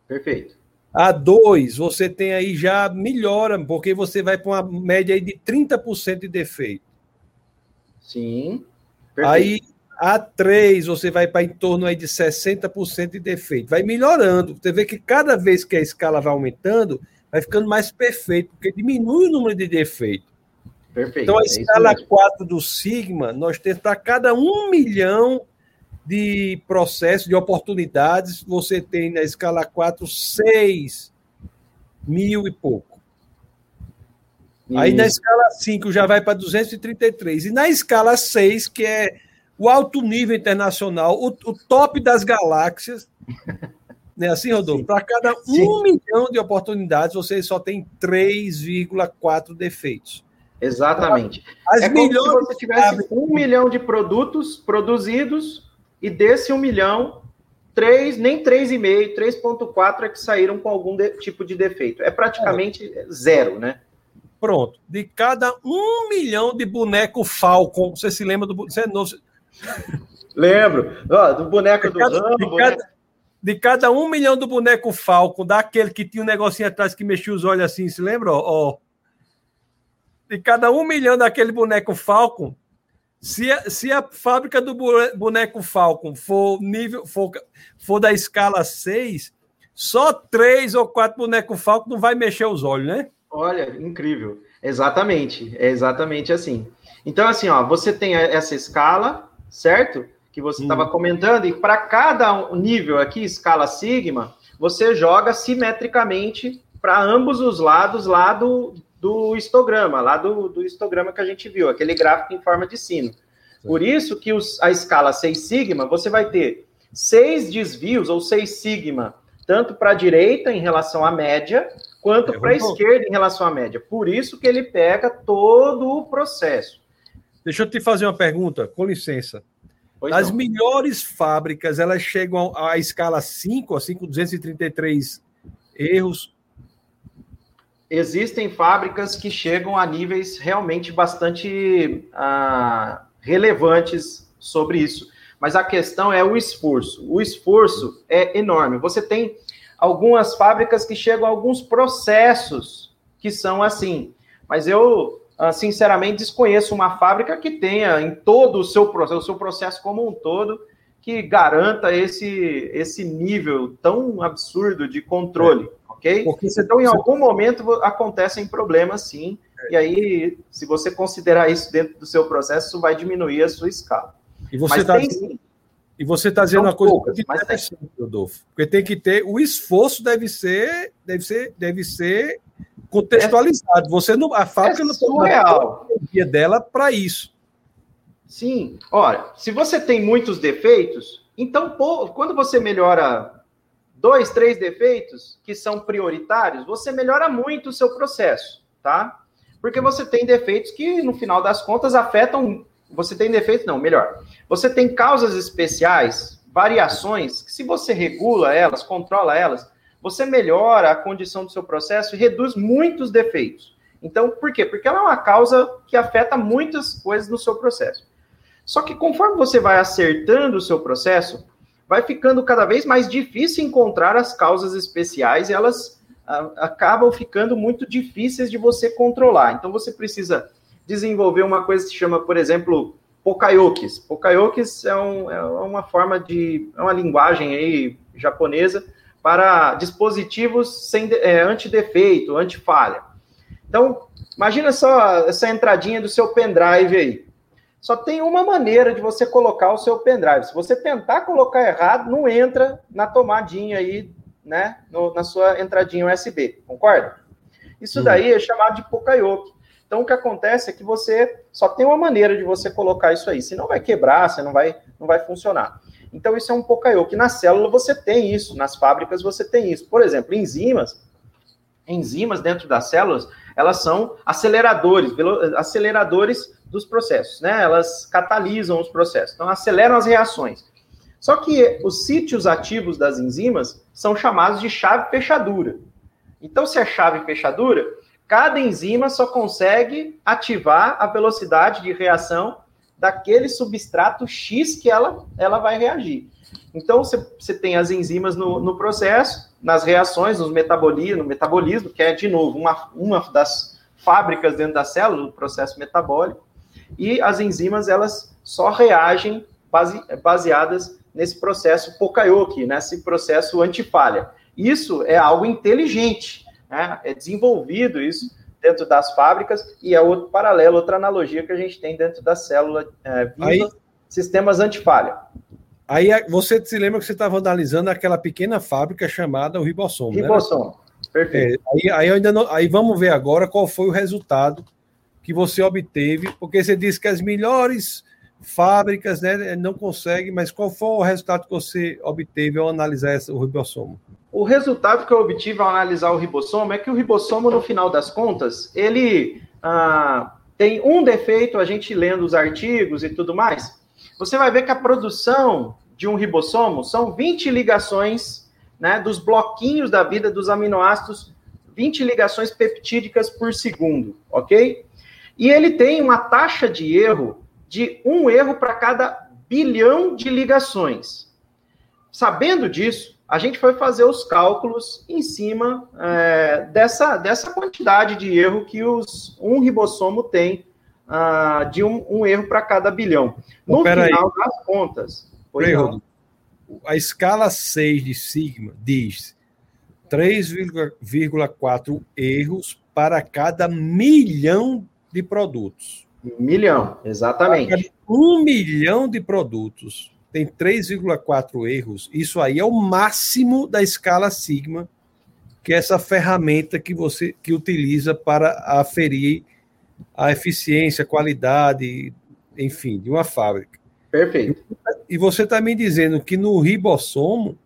Perfeito. A 2, você tem aí já melhora, porque você vai para uma média aí de 30% de defeito. Sim. Perfeito. Aí a 3 você vai para em torno aí de 60% de defeito. Vai melhorando. Você vê que cada vez que a escala vai aumentando, vai ficando mais perfeito, porque diminui o número de defeitos. Perfeito. Então, a é escala 4 do Sigma, nós temos para cada um milhão de processos, de oportunidades, você tem na escala 4, 6 mil e pouco. Isso. Aí na escala 5 já vai para 233. E na escala 6, que é o alto nível internacional, o, o top das galáxias. Né, assim, Rodolfo? Para cada Sim. um milhão de oportunidades, você só tem 3,4 defeitos. Exatamente. As é como se você tivesse um milhão de produtos produzidos e desse um milhão, três, nem 3,5, 3,4 é que saíram com algum de, tipo de defeito. É praticamente é. zero, né? Pronto. De cada um milhão de boneco Falcon, você se lembra do. Você é novo, Lembro. Ó, do boneco do cada, Rambo, de, cada, né? De cada um milhão do boneco Falcon, daquele que tinha um negocinho atrás que mexia os olhos assim, se lembra? Ó, de cada um milhão daquele boneco Falcon, se a, se a fábrica do boneco Falcon for nível for, for da escala 6, só três ou quatro bonecos Falcon não vai mexer os olhos, né? Olha, incrível. Exatamente, é exatamente assim. Então, assim, ó, você tem essa escala, certo? Que você estava hum. comentando, e para cada nível aqui, escala sigma, você joga simetricamente para ambos os lados lá do, do histograma, lá do, do histograma que a gente viu, aquele gráfico em forma de sino. Por isso que os, a escala 6 sigma, você vai ter seis desvios, ou 6 sigma, tanto para a direita em relação à média, quanto é, para a esquerda em relação à média. Por isso que ele pega todo o processo. Deixa eu te fazer uma pergunta, com licença. Pois As não. melhores fábricas, elas chegam à escala 5, a 5,233 erros. Existem fábricas que chegam a níveis realmente bastante ah, relevantes sobre isso. Mas a questão é o esforço. O esforço é enorme. Você tem algumas fábricas que chegam a alguns processos que são assim. Mas eu sinceramente, desconheço uma fábrica que tenha em todo o seu processo, o seu processo como um todo, que garanta esse, esse nível tão absurdo de controle, é. ok? Porque então, em algum momento, acontecem problemas, sim, é. e aí, se você considerar isso dentro do seu processo, isso vai diminuir a sua escala. E você está e você está dizendo uma coisa poucas, muito interessante, Rodolfo, porque tem que ter o esforço deve ser deve ser deve ser contextualizado. Você não, a fábrica é não surreal. tem dela para isso. Sim. Olha, se você tem muitos defeitos, então quando você melhora dois, três defeitos que são prioritários, você melhora muito o seu processo, tá? Porque você tem defeitos que, no final das contas, afetam. Você tem defeitos, não, melhor. Você tem causas especiais, variações, que se você regula elas, controla elas, você melhora a condição do seu processo e reduz muitos defeitos. Então, por quê? Porque ela é uma causa que afeta muitas coisas no seu processo. Só que conforme você vai acertando o seu processo, vai ficando cada vez mais difícil encontrar as causas especiais e elas a, acabam ficando muito difíceis de você controlar. Então você precisa desenvolver uma coisa que se chama, por exemplo, Pokayokis. Pokayokis é, um, é uma forma de. é uma linguagem aí japonesa para dispositivos sem é, anti-defeito, anti-falha. Então, imagina só essa entradinha do seu pendrive aí. Só tem uma maneira de você colocar o seu pendrive. Se você tentar colocar errado, não entra na tomadinha aí, né? No, na sua entradinha USB, concorda? Isso daí é chamado de Pokayoke. Então, o que acontece é que você só tem uma maneira de você colocar isso aí. Senão vai quebrar, você não vai, não vai funcionar. Então, isso é um Pokayoke. Na célula você tem isso, nas fábricas você tem isso. Por exemplo, enzimas, enzimas dentro das células, elas são aceleradores, aceleradores dos processos, né? Elas catalisam os processos, então aceleram as reações. Só que os sítios ativos das enzimas são chamados de chave fechadura. Então, se é chave fechadura, cada enzima só consegue ativar a velocidade de reação daquele substrato X que ela, ela vai reagir. Então, você tem as enzimas no, no processo, nas reações, nos metabolismo, no metabolismo, que é, de novo, uma, uma das fábricas dentro da célula, do processo metabólico, e as enzimas, elas só reagem base, baseadas nesse processo Pokayoke, nesse processo antifalha. Isso é algo inteligente, né? é desenvolvido isso dentro das fábricas, e é outro paralelo, outra analogia que a gente tem dentro da célula é, viva, Aí... sistemas antifalha. Aí você se lembra que você estava analisando aquela pequena fábrica chamada o ribossomo. Né? Ribossomo, né? perfeito. É, aí, aí, ainda não, aí vamos ver agora qual foi o resultado que você obteve, porque você disse que as melhores fábricas né, não conseguem, mas qual foi o resultado que você obteve ao analisar essa, o ribossomo? O resultado que eu obtive ao analisar o ribossomo é que o ribossomo, no final das contas, ele ah, tem um defeito, a gente lendo os artigos e tudo mais, você vai ver que a produção de um ribossomo são 20 ligações né, dos bloquinhos da vida dos aminoácidos, 20 ligações peptídicas por segundo, ok? E ele tem uma taxa de erro de um erro para cada bilhão de ligações. Sabendo disso, a gente foi fazer os cálculos em cima é, dessa, dessa quantidade de erro que os, um ribossomo tem uh, de um, um erro para cada bilhão. No final aí. das contas. Peraí, a escala 6 de sigma diz 3,4 erros para cada milhão de produtos. Milhão, exatamente. Um milhão de produtos tem 3,4 erros. Isso aí é o máximo da escala sigma, que é essa ferramenta que você que utiliza para aferir a eficiência, a qualidade, enfim, de uma fábrica. Perfeito. E você está me dizendo que no ribossomo,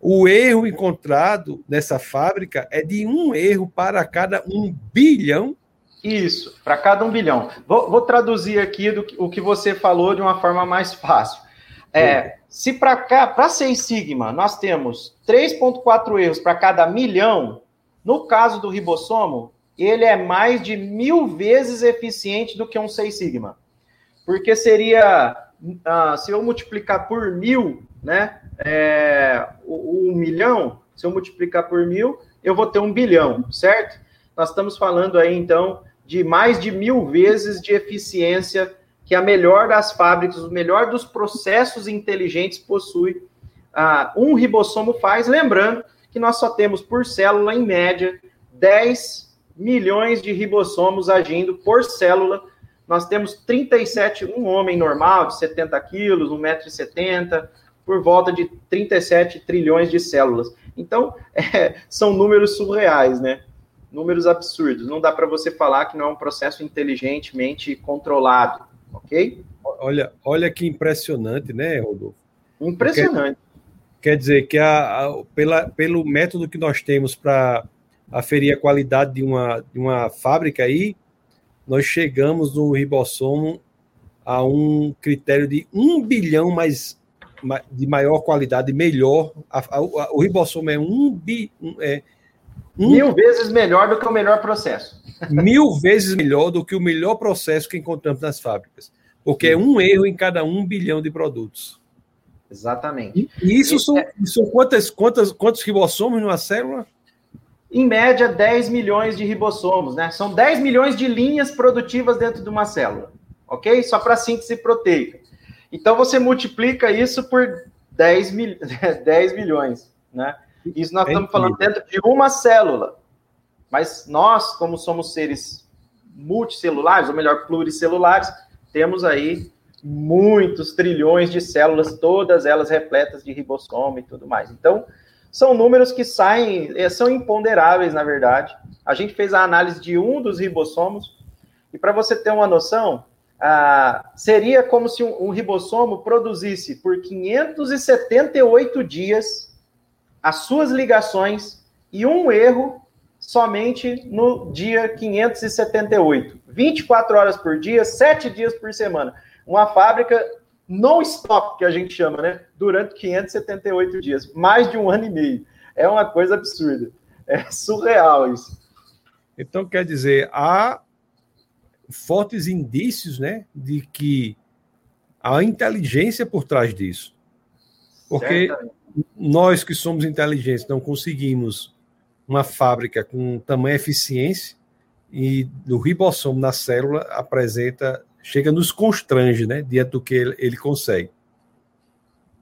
o erro encontrado nessa fábrica é de um erro para cada um bilhão? Isso, para cada um bilhão. Vou, vou traduzir aqui do, o que você falou de uma forma mais fácil. É, se para cá, para 6 sigma, nós temos 3,4 erros para cada milhão, no caso do ribossomo, ele é mais de mil vezes eficiente do que um 6 sigma. Porque seria, ah, se eu multiplicar por mil, né, é, o, o, milhão, se eu multiplicar por mil, eu vou ter um bilhão, certo? Nós estamos falando aí, então, de mais de mil vezes de eficiência que a melhor das fábricas, o melhor dos processos inteligentes possui. Ah, um ribossomo faz, lembrando que nós só temos por célula, em média, 10 milhões de ribossomos agindo por célula. Nós temos 37, um homem normal de 70 quilos, 1,70m, por volta de 37 trilhões de células. Então, é, são números surreais, né? Números absurdos. Não dá para você falar que não é um processo inteligentemente controlado, ok? Olha, olha que impressionante, né, Rodolfo? Impressionante. Quer, quer dizer que a, a, pela, pelo método que nós temos para aferir a qualidade de uma, de uma fábrica aí, nós chegamos no ribossomo a um critério de um bilhão mais de maior qualidade, melhor. A, a, o ribossomo é um bi. Um, é, mil vezes melhor do que o melhor processo. Mil vezes melhor do que o melhor processo que encontramos nas fábricas. porque é um erro em cada um bilhão de produtos. Exatamente. E isso são, é... são quantas, quantas, quantos ribossomos numa célula? Em média, 10 milhões de ribossomos, né? São 10 milhões de linhas produtivas dentro de uma célula, ok? Só para síntese proteica. Então, você multiplica isso por 10, mil... 10 milhões, né? Isso nós é estamos falando dentro de uma célula. Mas nós, como somos seres multicelulares, ou melhor, pluricelulares, temos aí muitos trilhões de células, todas elas repletas de ribossomo e tudo mais. Então, são números que saem, eh, são imponderáveis, na verdade. A gente fez a análise de um dos ribossomos, e para você ter uma noção, ah, seria como se um, um ribossomo produzisse por 578 dias as suas ligações e um erro somente no dia 578. 24 horas por dia, 7 dias por semana. Uma fábrica non-stop, que a gente chama, né? Durante 578 dias, mais de um ano e meio. É uma coisa absurda. É surreal isso. Então, quer dizer, há fortes indícios, né, de que há inteligência por trás disso. Porque Certamente. Nós que somos inteligentes não conseguimos uma fábrica com tamanha eficiência e o ribossomo na célula apresenta, chega nos constrange, né, diante do que ele, ele consegue.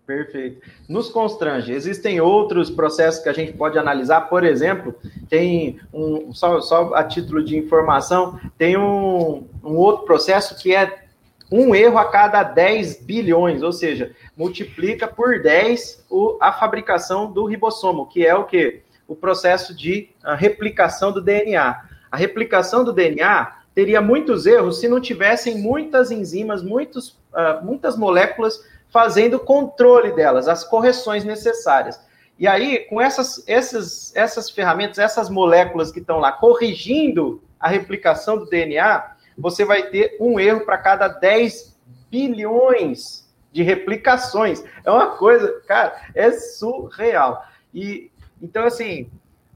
Perfeito. Nos constrange. Existem outros processos que a gente pode analisar, por exemplo, tem um, só, só a título de informação, tem um, um outro processo que é um erro a cada 10 bilhões, ou seja, multiplica por 10 o, a fabricação do ribossomo, que é o que? o processo de replicação do DNA. A replicação do DNA teria muitos erros se não tivessem muitas enzimas, muitos, uh, muitas moléculas fazendo controle delas, as correções necessárias. E aí, com essas, essas, essas ferramentas, essas moléculas que estão lá corrigindo a replicação do DNA, você vai ter um erro para cada 10 bilhões de replicações. É uma coisa, cara, é surreal. E então, assim,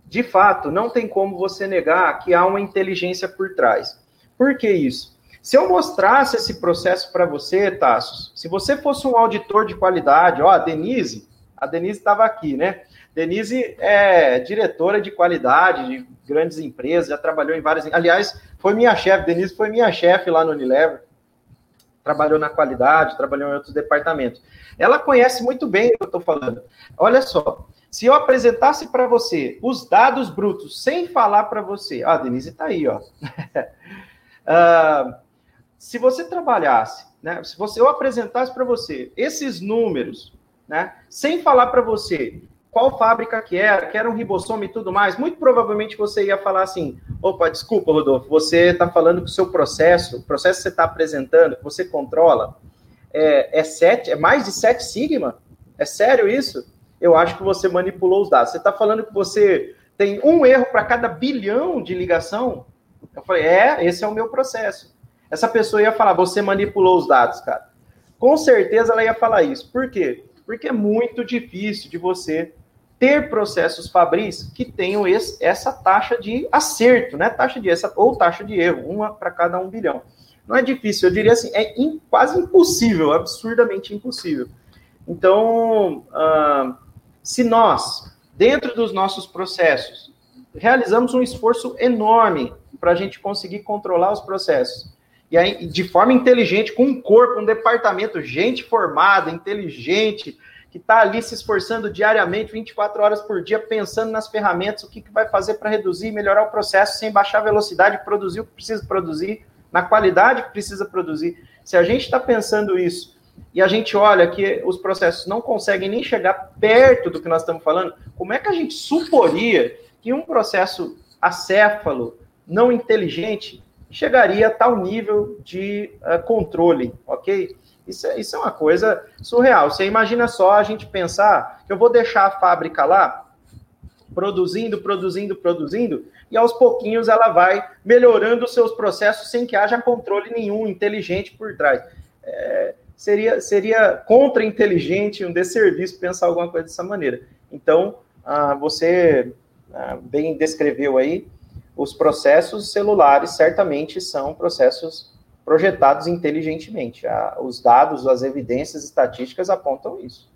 de fato, não tem como você negar que há uma inteligência por trás. Por que isso? Se eu mostrasse esse processo para você, Tassos, se você fosse um auditor de qualidade, ó, a Denise, a Denise estava aqui, né? Denise é diretora de qualidade de grandes empresas, já trabalhou em várias. Aliás, foi minha chefe, Denise foi minha chefe lá no Unilever. Trabalhou na qualidade, trabalhou em outros departamentos. Ela conhece muito bem o que eu estou falando. Olha só, se eu apresentasse para você os dados brutos sem falar para você, ah, Denise está aí, ó. uh, se você trabalhasse, né? Se você eu apresentasse para você esses números, né? Sem falar para você qual fábrica que era, que era um ribossomo e tudo mais, muito provavelmente você ia falar assim: opa, desculpa, Rodolfo, você está falando que o seu processo, o processo que você está apresentando, que você controla, é, é, sete, é mais de 7 sigma? É sério isso? eu acho que você manipulou os dados. Você está falando que você tem um erro para cada bilhão de ligação? Eu falei, é, esse é o meu processo. Essa pessoa ia falar, você manipulou os dados, cara. Com certeza ela ia falar isso. Por quê? Porque é muito difícil de você ter processos fabris que tenham esse, essa taxa de acerto, né? Taxa de essa ou taxa de erro, uma para cada um bilhão. Não é difícil, eu diria assim, é in, quase impossível, absurdamente impossível. Então, uh, se nós, dentro dos nossos processos, realizamos um esforço enorme para a gente conseguir controlar os processos, e aí, de forma inteligente, com um corpo, um departamento, gente formada, inteligente, que está ali se esforçando diariamente, 24 horas por dia, pensando nas ferramentas, o que, que vai fazer para reduzir e melhorar o processo sem baixar a velocidade, produzir o que precisa produzir, na qualidade que precisa produzir. Se a gente está pensando isso e a gente olha que os processos não conseguem nem chegar perto do que nós estamos falando, como é que a gente suporia que um processo acéfalo, não inteligente, chegaria a tal nível de uh, controle, ok? Isso é, isso é uma coisa surreal. Você imagina só a gente pensar que eu vou deixar a fábrica lá produzindo, produzindo, produzindo, e aos pouquinhos ela vai melhorando os seus processos sem que haja controle nenhum inteligente por trás. É, seria, seria contra-inteligente, um desserviço pensar alguma coisa dessa maneira. Então, ah, você ah, bem descreveu aí, os processos celulares certamente são processos projetados inteligentemente. os dados, as evidências estatísticas apontam isso.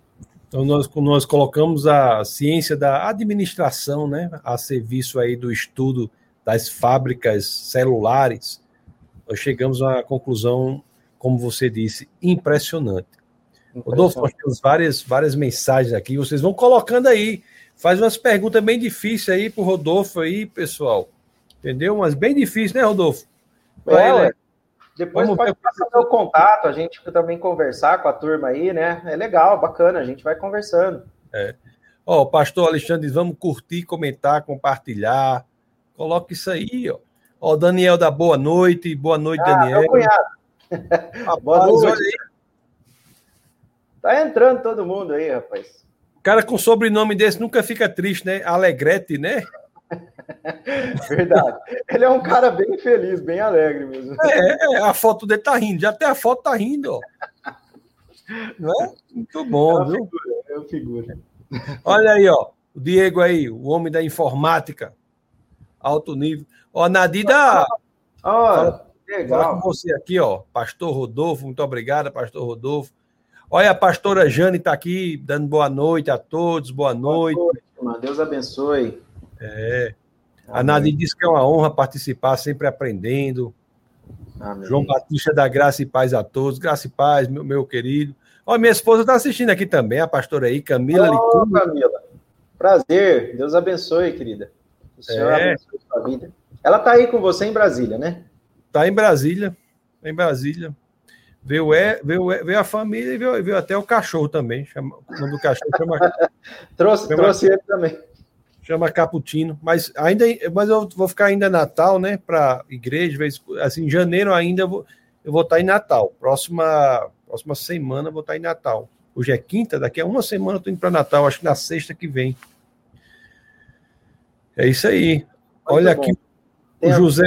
Então, nós, nós colocamos a ciência da administração né, a serviço aí do estudo das fábricas celulares. Nós chegamos a uma conclusão, como você disse, impressionante. Rodolfo, nós temos várias, várias mensagens aqui, vocês vão colocando aí. Faz umas perguntas bem difíceis aí para o Rodolfo aí, pessoal. Entendeu? Mas bem difícil, né, Rodolfo? É, depois Vamos pode passar meu contato, a gente também conversar com a turma aí, né? É legal, bacana, a gente vai conversando. É. Ó, o pastor Alexandre, vamos curtir, comentar, compartilhar. Coloque isso aí, ó. Ó, Daniel da boa noite. Boa noite, ah, Daniel. Meu cunhado. Ah, boa noite. Tá entrando todo mundo aí, rapaz. O cara com sobrenome desse nunca fica triste, né? Alegrete, né? Verdade. Ele é um cara bem feliz, bem alegre mesmo. É, é, a foto dele tá rindo, já até a foto tá rindo, ó. Não é? Muito bom, é viu? Figura, é uma figura. Olha aí, ó. O Diego aí, o homem da informática. Alto nível. Ó, Nadida. Ó, legal. Com você aqui, ó. Pastor Rodolfo, muito obrigado, Pastor Rodolfo. Olha, a pastora Jane está aqui dando boa noite a todos, boa noite. Boa noite Deus abençoe. É. A Nadi disse que é uma honra participar, sempre aprendendo. Amém. João Batista da Graça e Paz a todos. Graça e Paz, meu, meu querido. Ó, minha esposa está assistindo aqui também, a pastora aí, Camila oh, Camila. Prazer. Deus abençoe, querida. O Senhor é. abençoe a sua vida. Ela está aí com você em Brasília, né? Está em Brasília. Em Brasília. Veio, é, veio, veio a família e veio, veio até o cachorro também. Chama, o nome do cachorro chama. trouxe chama, trouxe ele também chama Caputino, mas ainda, mas eu vou ficar ainda Natal, né, para igreja, assim, em janeiro ainda eu vou, eu vou estar em Natal. Próxima, próxima semana eu vou estar em Natal. Hoje é quinta, daqui a uma semana eu tô indo para Natal, acho que na sexta que vem. É isso aí. Olha aqui, o José,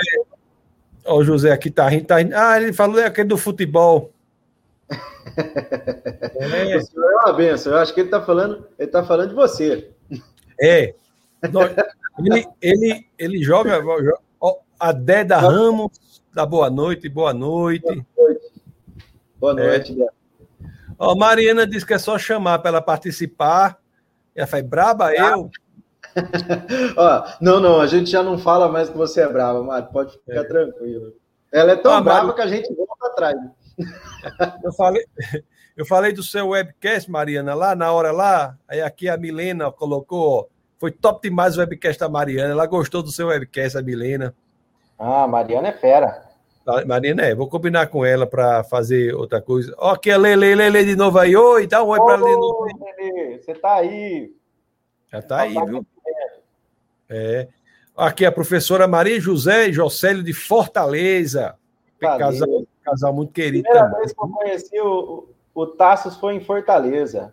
ó, o José aqui tá rindo, tá rindo. Ah, ele falou é aquele do futebol. é. O senhor é uma benção. Eu acho que ele está falando, ele tá falando de você. É, ele, ele, ele joga, joga a Deda Ramos, da boa noite, boa noite. Boa noite. Boa noite, é. Ó, Mariana disse que é só chamar para ela participar. Ela faz braba eu. Ó, não, não, a gente já não fala mais que você é brava, Mari, pode ficar é. tranquilo. Ela é tão ah, brava Mari... que a gente volta atrás. Eu falei, eu falei do seu webcast, Mariana, lá na hora lá, aí aqui a Milena colocou, foi top demais o webcast da Mariana. Ela gostou do seu webcast, a Milena. Ah, Mariana é fera. Mariana é, vou combinar com ela para fazer outra coisa. Ó, que é Lele, Lele de novo aí. Oi, dá um oi para Lele. Lele, você tá aí. Já tá aí, viu? É. Aqui a professora Maria José Jocélio de Fortaleza. Casal, casal muito querido. Primeira também. vez que eu conheci o, o Tassos foi em Fortaleza.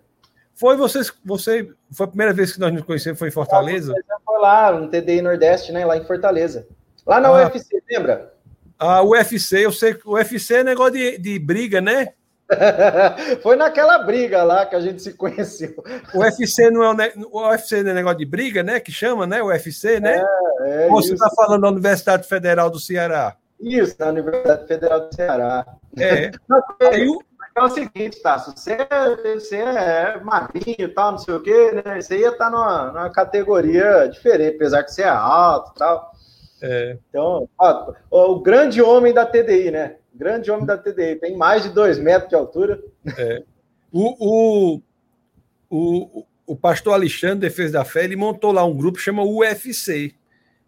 Foi vocês, você, foi a primeira vez que nós nos conhecemos, foi em Fortaleza? Foi lá, no TDI Nordeste, né, lá em Fortaleza. Lá na ah, UFC, lembra? Ah, o UFC, eu sei que o UFC é negócio de, de briga, né? foi naquela briga lá que a gente se conheceu. O UFC não é o, UFC não é negócio de briga, né? Que chama, né? O UFC, né? É, é Ou você está falando da Universidade Federal do Ceará? Isso, da Universidade Federal do Ceará. É. Aí o, é o seguinte, Tasso, você, você é magrinho e tal, não sei o quê, né? Você ia estar tá numa, numa categoria diferente, apesar que você é alto e tal. É. Então, ó, o grande homem da TDI, né? Grande homem da TDI, tem mais de dois metros de altura. É. O, o, o, o pastor Alexandre, Defesa da Fé, ele montou lá um grupo que chama UFC.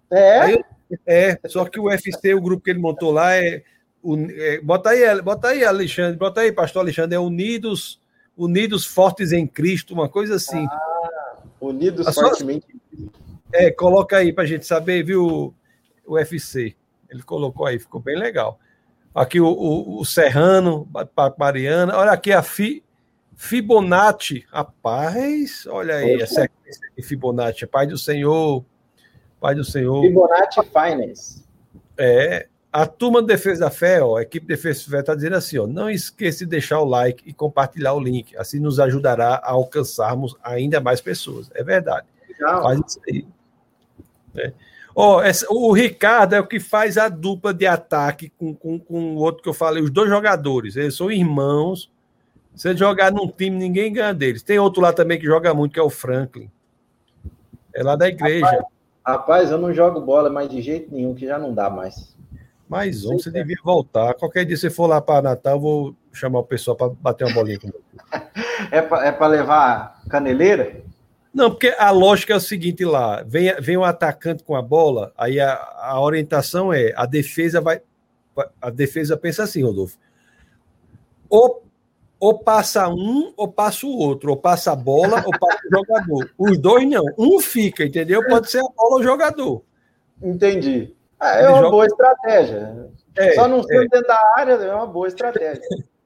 É? Aí, é, só que o UFC, o grupo que ele montou lá é, bota aí, bota aí, Alexandre, bota aí, pastor Alexandre, é Unidos, Unidos Fortes em Cristo, uma coisa assim. Ah, unidos Fortemente É, coloca aí para a gente saber, viu, o UFC. Ele colocou aí, ficou bem legal. Aqui o, o, o Serrano, Mariana, olha aqui a Fi, Fibonacci, rapaz, olha aí, essa é Fibonacci, Pai do Senhor, Pai do Senhor. Fibonacci Finance. É, a turma de Defesa da Fé, ó, a equipe de Defesa da Fé está dizendo assim: ó, não esqueça de deixar o like e compartilhar o link. Assim nos ajudará a alcançarmos ainda mais pessoas. É verdade. Legal. Faz isso aí. É. Oh, essa, o Ricardo é o que faz a dupla de ataque com, com, com o outro que eu falei, os dois jogadores. Eles são irmãos. Se jogar num time, ninguém ganha deles. Tem outro lá também que joga muito, que é o Franklin. É lá da igreja. Rapaz, rapaz eu não jogo bola mais de jeito nenhum, que já não dá mais. Mais um, você devia voltar. Qualquer dia você for lá para Natal, eu vou chamar o pessoal para bater uma bolinha com você. é para é levar caneleira? Não, porque a lógica é o seguinte lá: vem, vem um atacante com a bola, aí a, a orientação é a defesa vai. A defesa pensa assim, Rodolfo. Ou, ou passa um, ou passa o outro, ou passa a bola, ou passa o jogador. Os dois não. Um fica, entendeu? Pode ser a bola ou o jogador. Entendi. Ah, é uma joga... boa estratégia. É, Só não ser é. dentro da área é uma boa estratégia.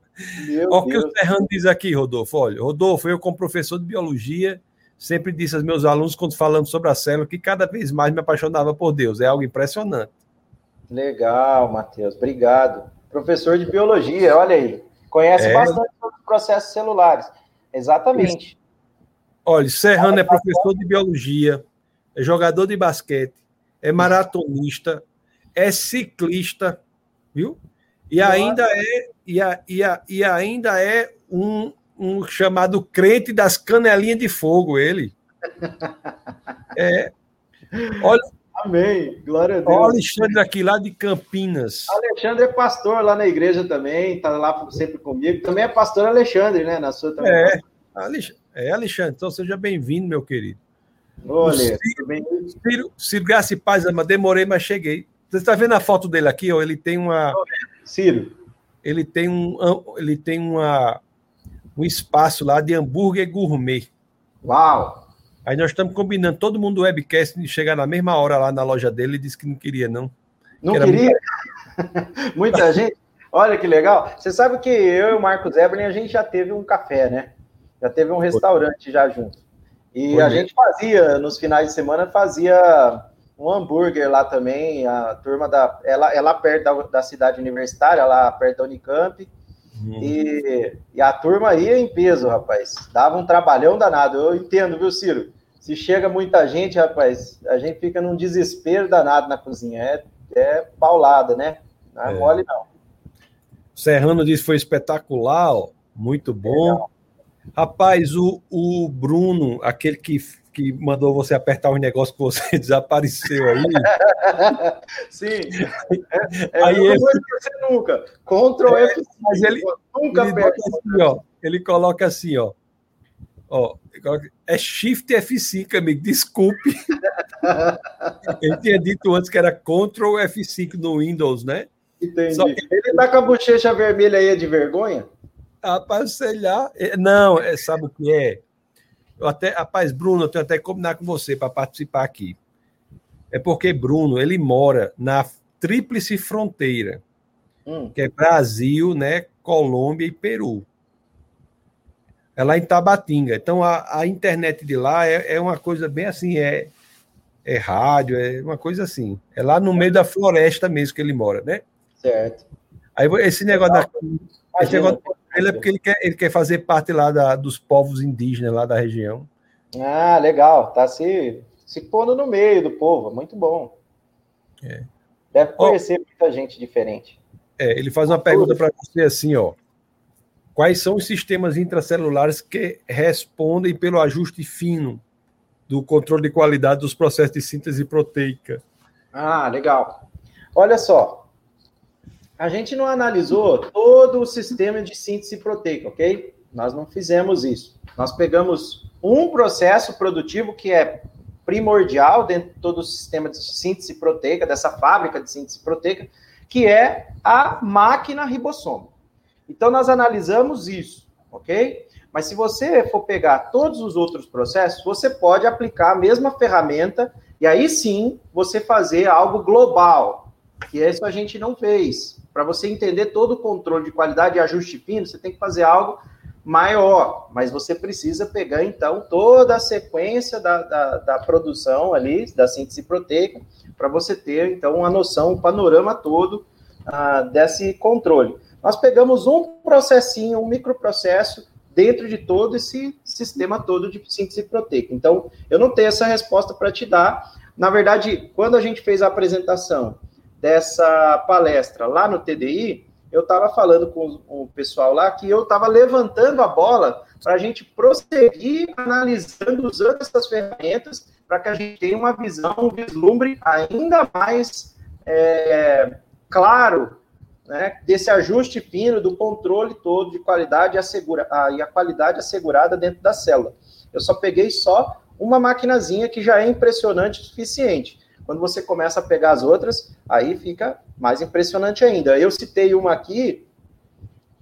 Olha o que o Serrano diz aqui, Rodolfo. Olha, Rodolfo, eu, como professor de biologia, sempre disse aos meus alunos, quando falando sobre a célula, que cada vez mais me apaixonava por Deus. É algo impressionante. Legal, Matheus. Obrigado. Professor de biologia, olha aí. Conhece é... bastante sobre os processos celulares. Exatamente. Olha, Serrano é professor de biologia, é jogador de basquete, é maratonista, é ciclista, viu? E ainda é e, a, e, a, e ainda é um, um chamado crente das canelinhas de fogo, ele. É. Olha, Amém. Glória a Deus. Olha o Alexandre aqui lá de Campinas. Alexandre é pastor lá na igreja também, está lá sempre comigo. Também é pastor Alexandre, né? Na sua também. É, é Alexandre. Então seja bem-vindo, meu querido. Olha, Ciro, Ciro, Ciro Graça e Paz, demorei, mas cheguei. Você está vendo a foto dele aqui? Ó, ele tem uma. Ciro. Ele tem um, ele tem uma, um espaço lá de hambúrguer gourmet. Uau! Aí nós estamos combinando, todo mundo do webcast de chegar na mesma hora lá na loja dele e disse que não queria, não. Não que queria? Muita... Muita gente. Olha que legal. Você sabe que eu e o Marcos Eberlin, a gente já teve um café, né? Já teve um restaurante já junto. E a gente fazia, nos finais de semana, fazia um hambúrguer lá também. A turma da. Ela, ela perto da, da cidade universitária, lá perto da Unicamp. Uhum. E, e, a turma ia em peso, rapaz. Dava um trabalhão danado. Eu entendo, viu, Ciro? Se chega muita gente, rapaz, a gente fica num desespero danado na cozinha. É, é paulada, né? Não é, é. mole, não. Serrano disse que foi espetacular, ó. muito bom. Legal. Rapaz, o, o Bruno, aquele que, que mandou você apertar os negócios que você desapareceu aí. Sim. É, é, aí eu ele... não vou esquecer nunca. Ctrl é, F5. Mas ele, nunca ele, assim, ó, ele coloca assim, ó. ó é Shift F5, amigo. Desculpe. ele tinha dito antes que era Ctrl F5 no Windows, né? Entendi. Que... Ele tá com a bochecha vermelha aí de vergonha? Lá. É, não, é, sabe o que é? Eu até, rapaz, Bruno, eu tenho até que combinar com você para participar aqui. É porque Bruno, ele mora na tríplice fronteira, hum. que é Brasil, né, Colômbia e Peru. É lá em Tabatinga. Então a, a internet de lá é, é uma coisa bem assim, é, é rádio, é uma coisa assim. É lá no meio da floresta mesmo que ele mora, né? Certo. Aí esse negócio da, esse negócio ele é porque ele quer, ele quer fazer parte lá da, dos povos indígenas lá da região. Ah, legal. Tá se, se pondo no meio do povo. Muito bom. É. Deve conhecer ó, muita gente diferente. É, ele faz uma pergunta para você assim, ó. Quais são os sistemas intracelulares que respondem pelo ajuste fino do controle de qualidade dos processos de síntese proteica? Ah, legal. Olha só, a gente não analisou todo o sistema de síntese proteica, ok? Nós não fizemos isso. Nós pegamos um processo produtivo que é primordial dentro de todo o sistema de síntese proteica, dessa fábrica de síntese proteica, que é a máquina ribossomo. Então, nós analisamos isso, ok? Mas se você for pegar todos os outros processos, você pode aplicar a mesma ferramenta e aí sim você fazer algo global, que isso a gente não fez. Para você entender todo o controle de qualidade e ajuste fino, você tem que fazer algo maior, mas você precisa pegar então toda a sequência da, da, da produção ali, da síntese proteica, para você ter então uma noção, um panorama todo uh, desse controle. Nós pegamos um processinho, um microprocesso dentro de todo esse sistema todo de síntese proteica. Então, eu não tenho essa resposta para te dar, na verdade, quando a gente fez a apresentação dessa palestra lá no TDI, eu estava falando com o pessoal lá que eu estava levantando a bola para a gente prosseguir analisando, usando essas ferramentas, para que a gente tenha uma visão, um vislumbre ainda mais é, claro né, desse ajuste fino, do controle todo de qualidade assegura, a, e a qualidade assegurada dentro da célula. Eu só peguei só uma maquinazinha que já é impressionante o suficiente. Quando você começa a pegar as outras, aí fica mais impressionante ainda. Eu citei uma aqui,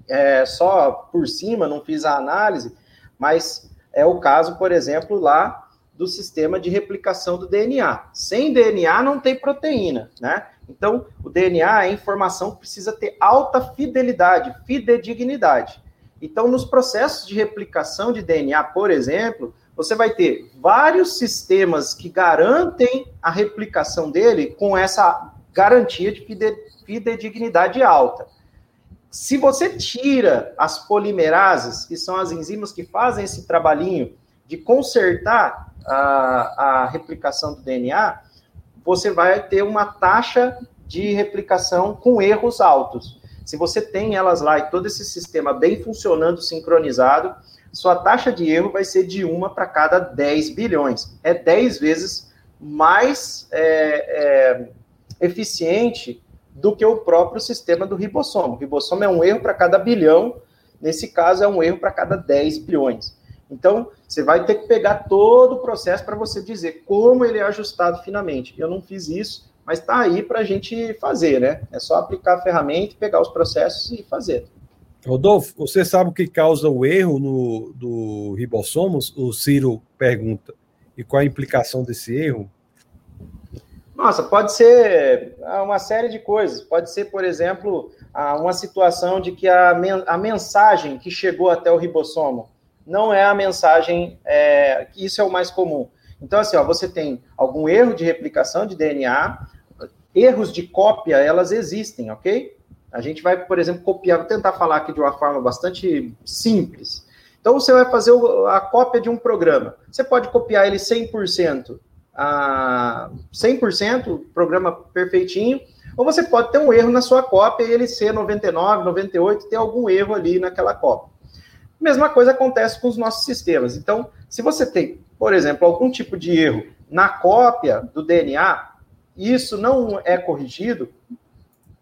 é, só por cima, não fiz a análise, mas é o caso, por exemplo, lá do sistema de replicação do DNA. Sem DNA não tem proteína, né? Então, o DNA é informação que precisa ter alta fidelidade, fidedignidade. Então, nos processos de replicação de DNA, por exemplo, você vai ter vários sistemas que garantem a replicação dele com essa garantia de fidedignidade alta. Se você tira as polimerases, que são as enzimas que fazem esse trabalhinho de consertar a, a replicação do DNA, você vai ter uma taxa de replicação com erros altos. Se você tem elas lá e todo esse sistema bem funcionando, sincronizado, sua taxa de erro vai ser de uma para cada 10 bilhões. É 10 vezes mais é, é, eficiente do que o próprio sistema do ribossomo. O ribossomo é um erro para cada bilhão, nesse caso é um erro para cada 10 bilhões. Então, você vai ter que pegar todo o processo para você dizer como ele é ajustado finamente. Eu não fiz isso, mas está aí para a gente fazer, né? É só aplicar a ferramenta, pegar os processos e fazer. Rodolfo, você sabe o que causa o erro no, do ribossomos? O Ciro pergunta. E qual a implicação desse erro? Nossa, pode ser ah, uma série de coisas. Pode ser, por exemplo, uma situação de que a, a mensagem que chegou até o ribossomo não é a mensagem, é, isso é o mais comum. Então, assim, ó, você tem algum erro de replicação de DNA, erros de cópia, elas existem, ok? A gente vai, por exemplo, copiar, vou tentar falar aqui de uma forma bastante simples. Então, você vai fazer a cópia de um programa. Você pode copiar ele 100%, a 100%, programa perfeitinho, ou você pode ter um erro na sua cópia e ele ser 99, 98, ter algum erro ali naquela cópia. Mesma coisa acontece com os nossos sistemas. Então, se você tem, por exemplo, algum tipo de erro na cópia do DNA, isso não é corrigido,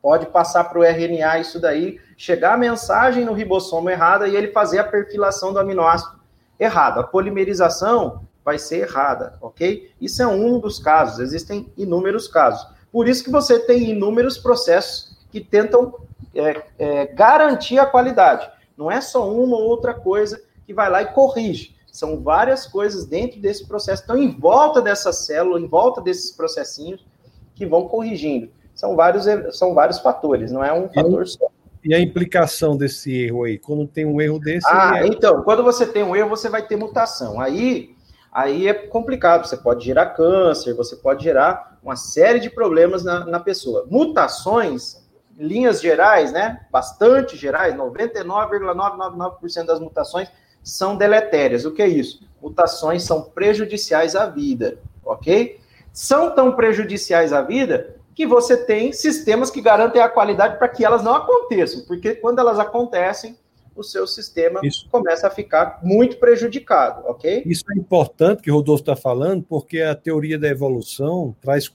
pode passar para o RNA isso daí, chegar a mensagem no ribossomo errada e ele fazer a perfilação do aminoácido errado. A polimerização vai ser errada, ok? Isso é um dos casos, existem inúmeros casos. Por isso que você tem inúmeros processos que tentam é, é, garantir a qualidade. Não é só uma ou outra coisa que vai lá e corrige. São várias coisas dentro desse processo, estão em volta dessa célula, em volta desses processinhos que vão corrigindo são vários, são vários fatores, não é um fator só. E a implicação desse erro aí? Quando tem um erro desse. Ah, é... então, quando você tem um erro, você vai ter mutação. Aí, aí é complicado. Você pode gerar câncer, você pode gerar uma série de problemas na, na pessoa. Mutações, linhas gerais, né? Bastante gerais, 99,999% das mutações são deletérias. O que é isso? Mutações são prejudiciais à vida, ok? São tão prejudiciais à vida que você tem sistemas que garantem a qualidade para que elas não aconteçam, porque quando elas acontecem, o seu sistema Isso. começa a ficar muito prejudicado, ok? Isso é importante que o Rodolfo está falando, porque a teoria da evolução traz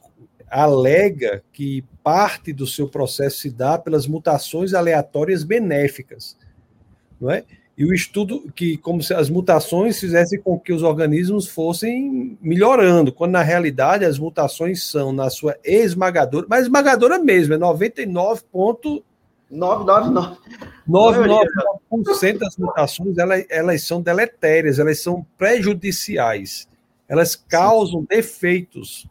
alega que parte do seu processo se dá pelas mutações aleatórias benéficas, não é? E o estudo que, como se as mutações fizessem com que os organismos fossem melhorando, quando na realidade as mutações são, na sua esmagadora, mas esmagadora mesmo, é 99,999% das mutações elas, elas são deletérias, elas são prejudiciais, elas causam Sim. defeitos.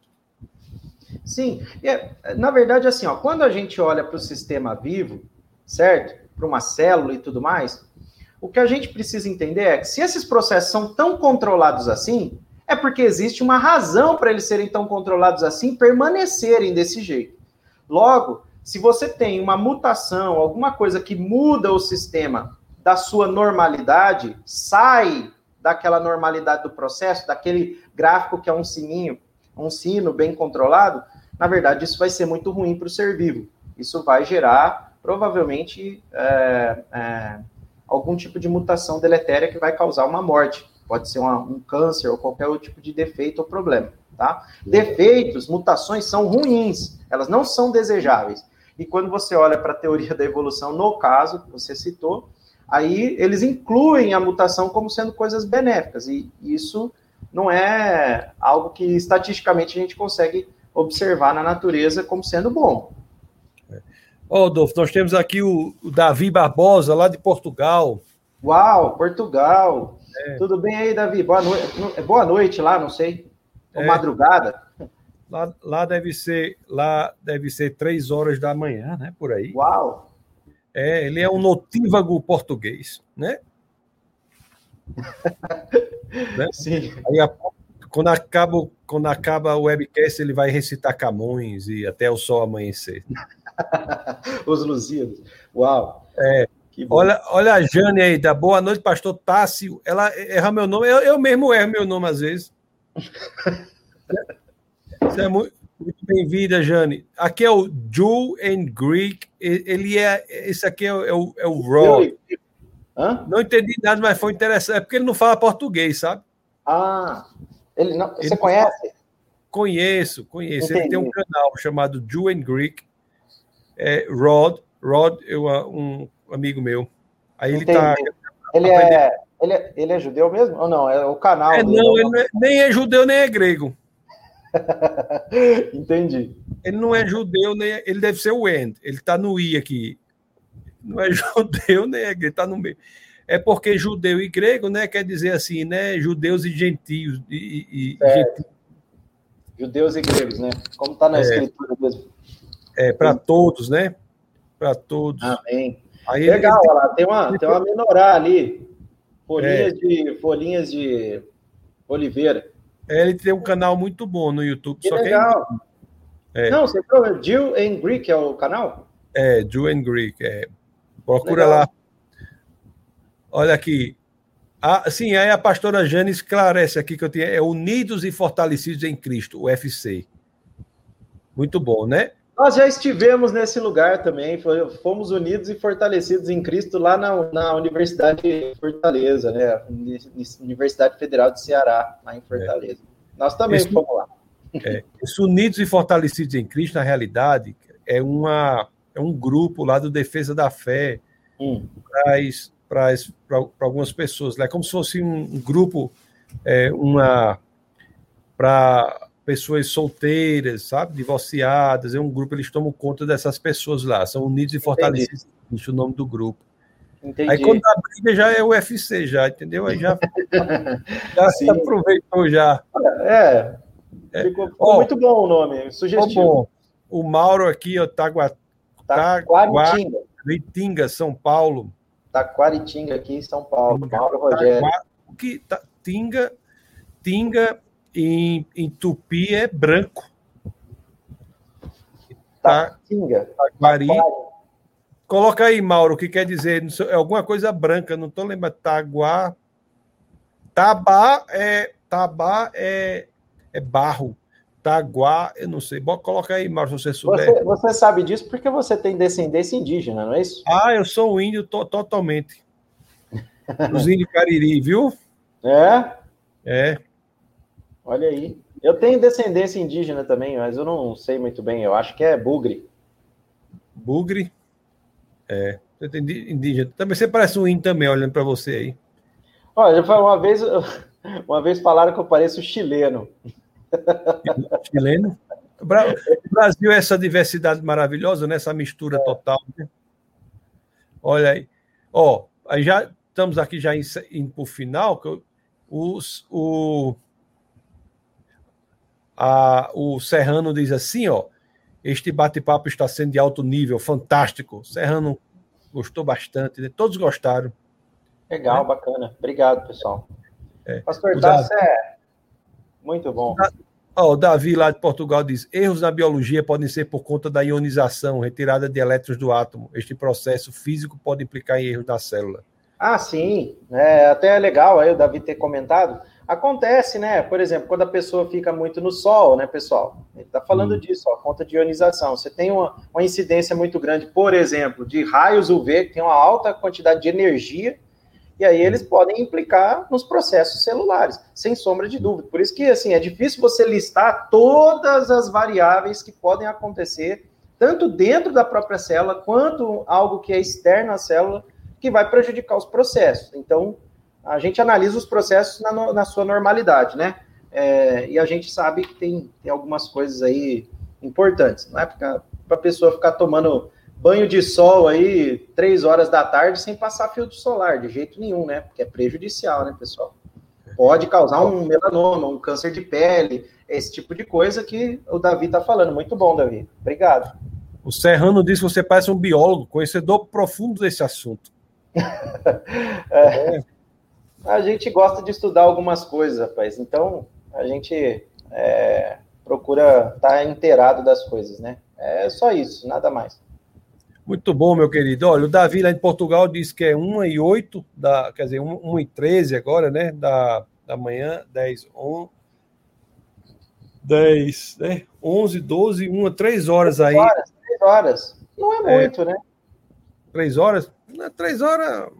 Sim, é, na verdade, assim, ó, quando a gente olha para o sistema vivo, certo? Para uma célula e tudo mais, o que a gente precisa entender é que se esses processos são tão controlados assim, é porque existe uma razão para eles serem tão controlados assim, permanecerem desse jeito. Logo, se você tem uma mutação, alguma coisa que muda o sistema da sua normalidade, sai daquela normalidade do processo, daquele gráfico que é um sininho, um sino bem controlado, na verdade isso vai ser muito ruim para o ser vivo. Isso vai gerar provavelmente é, é, algum tipo de mutação deletéria que vai causar uma morte. Pode ser uma, um câncer ou qualquer outro tipo de defeito ou problema. Tá? Defeitos, mutações são ruins, elas não são desejáveis. E quando você olha para a teoria da evolução, no caso que você citou, aí eles incluem a mutação como sendo coisas benéficas. E isso não é algo que estatisticamente a gente consegue observar na natureza como sendo bom. Ó, oh, Dolfo, nós temos aqui o, o, Davi Barbosa, lá de Portugal. Uau, Portugal. É. Tudo bem aí, Davi? Boa noite. Boa noite lá, não sei. Ou é. madrugada. Lá, lá deve ser lá deve ser três horas da manhã, né? Por aí. Uau! É, ele é um notívago português, né? né? Sim. Aí, quando acaba, quando acaba o webcast, ele vai recitar Camões e até o sol amanhecer. Os Lusíados. Uau! É. Olha, olha a Jane aí, da Boa Noite, Pastor Tássio. Ela erra meu nome, eu, eu mesmo erro meu nome às vezes. Você é muito, muito bem-vinda, Jane. Aqui é o Jew and Greek. Ele é. Esse aqui é, o, é o, é o Raw. Hã? Não entendi nada, mas foi interessante. É porque ele não fala português, sabe? Ah, ele não, você ele conhece? Conheço, conheço. Entendi. Ele tem um canal chamado Jew and Greek é Rod. Rod é um amigo meu. Aí ele está. Ele é, ele, é, ele é judeu mesmo? Ou não? É o canal. É, não, ele não é, nem é judeu, nem é grego. Entendi. Ele não é judeu, nem é, ele deve ser o End. Ele está no I aqui. Não é judeu, nem é grego, está no meio. É porque judeu e grego, né? Quer dizer assim, né? Judeus e gentios. E, e, é. Judeus e gregos, né? Como está na é. escritura mesmo. É, para todos, né? Para todos. Amém. Aí Legal, ele... lá, tem uma, tem uma menorá ali. Folhinhas, é. de, folhinhas de oliveira. É, ele tem um canal muito bom no YouTube. Que legal. Que é... Não, você falou Jew and Greek é o canal? É, Jew and Greek. É. Procura legal. lá. Olha aqui. Ah, sim, aí a pastora Jane esclarece aqui que eu tinha. É Unidos e Fortalecidos em Cristo, o UFC. Muito bom, né? Nós já estivemos nesse lugar também, fomos unidos e fortalecidos em Cristo lá na, na Universidade de Fortaleza, né? Universidade Federal de Ceará, lá em Fortaleza. É. Nós também fomos lá. É, esse Unidos e Fortalecidos em Cristo, na realidade, é, uma, é um grupo lá do Defesa da Fé hum. para algumas pessoas. É como se fosse um, um grupo, é, uma para pessoas solteiras, sabe? Divorciadas, é um grupo, eles tomam conta dessas pessoas lá, são unidos e fortalecidos, o nome do grupo. Entendi. Aí quando a briga já é o UFC, já, entendeu? Aí já, já se aproveitou já. É, é. ficou, ficou muito bom o nome, sugestivo. Bom. O Mauro aqui, ó, Tagua, Taquaritinga, São Paulo. Taquaritinga aqui em São Paulo, Mauro Rogério. Tinga, Tinga em, em tupi é branco. Tá? Taquinga. Taquari. Coloca aí, Mauro, o que quer dizer? É alguma coisa branca, não estou lembrando. Taguá. Tabá é, tabá é, é barro. Taguá, eu não sei. Coloca aí, Mauro, se você souber. Você, você, sabe disso porque você tem descendência indígena, não é isso? Ah, eu sou índio to totalmente. Os índios cariri, viu? É? É. Olha aí. Eu tenho descendência indígena também, mas eu não sei muito bem. Eu acho que é bugre. Bugre? É. Indígena. Também você parece um índio também, olhando para você aí. Olha, uma vez, uma vez falaram que eu pareço chileno. Chileno? O Brasil é essa diversidade maravilhosa, né? essa mistura é. total. Né? Olha aí. Ó, aí já estamos aqui já indo para o final. Os, o, a, o Serrano diz assim, ó, este bate-papo está sendo de alto nível, fantástico. Serrano gostou bastante, né? todos gostaram. Legal, né? bacana. Obrigado, pessoal. É. Pastor Tassi é muito bom. Ó, o Davi, lá de Portugal, diz: erros na biologia podem ser por conta da ionização, retirada de elétrons do átomo. Este processo físico pode implicar em erros da célula. Ah, sim. É, até é legal aí o Davi ter comentado. Acontece, né? Por exemplo, quando a pessoa fica muito no sol, né, pessoal? Ele está falando hum. disso, ó, conta de ionização. Você tem uma, uma incidência muito grande, por exemplo, de raios UV, que tem uma alta quantidade de energia, e aí eles podem implicar nos processos celulares, sem sombra de dúvida. Por isso que, assim, é difícil você listar todas as variáveis que podem acontecer, tanto dentro da própria célula, quanto algo que é externo à célula, que vai prejudicar os processos. Então, a gente analisa os processos na, na sua normalidade, né? É, e a gente sabe que tem, tem algumas coisas aí importantes. Não é para a pessoa ficar tomando banho de sol aí três horas da tarde sem passar filtro solar, de jeito nenhum, né? Porque é prejudicial, né, pessoal? Pode causar um melanoma, um câncer de pele, esse tipo de coisa que o Davi está falando. Muito bom, Davi. Obrigado. O Serrano disse que você parece um biólogo, conhecedor profundo desse assunto. é. É a gente gosta de estudar algumas coisas, rapaz. Então, a gente é, procura estar tá inteirado das coisas, né? É só isso, nada mais. Muito bom, meu querido. Olha, o Davi lá em Portugal disse que é 1 e 8, da, quer dizer, 1, e 13 agora, né? Da, da manhã, 10, 11, 10, né? 11, 12, 1, 3 horas aí. 3 horas, 3 horas. Não é muito, é, né? 3 horas? 3 horas,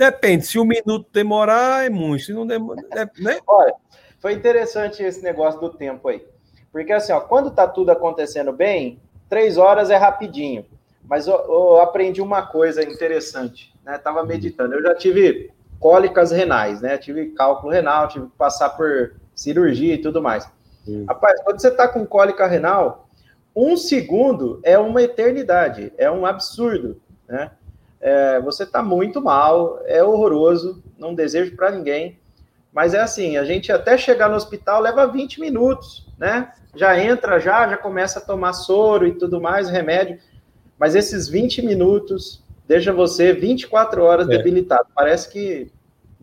Depende, se um minuto demorar, é muito. Se não demorar, é, né? Olha, foi interessante esse negócio do tempo aí. Porque assim, ó, quando tá tudo acontecendo bem, três horas é rapidinho. Mas eu, eu aprendi uma coisa interessante, né? Tava meditando. Eu já tive cólicas renais, né? Tive cálculo renal, tive que passar por cirurgia e tudo mais. Sim. Rapaz, quando você tá com cólica renal, um segundo é uma eternidade, é um absurdo, né? É, você está muito mal, é horroroso, não desejo para ninguém. Mas é assim, a gente até chegar no hospital leva 20 minutos, né? Já entra, já, já começa a tomar soro e tudo mais, remédio. Mas esses 20 minutos deixa você 24 horas é. debilitado. Parece que.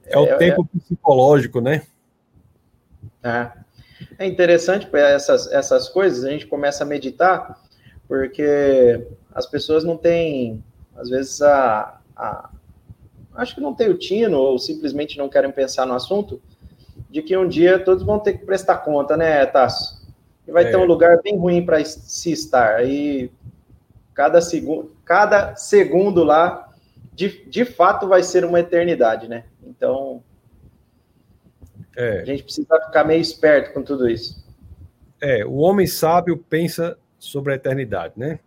É, o é, tempo é psicológico, né? É. É interessante essas, essas coisas, a gente começa a meditar, porque as pessoas não têm às vezes, a, a, acho que não tem o tino ou simplesmente não querem pensar no assunto, de que um dia todos vão ter que prestar conta, né, Tasso? E vai é. ter um lugar bem ruim para se estar. Aí, cada segundo, cada segundo lá, de, de fato, vai ser uma eternidade, né? Então, é. a gente precisa ficar meio esperto com tudo isso. É, o homem sábio pensa sobre a eternidade, né?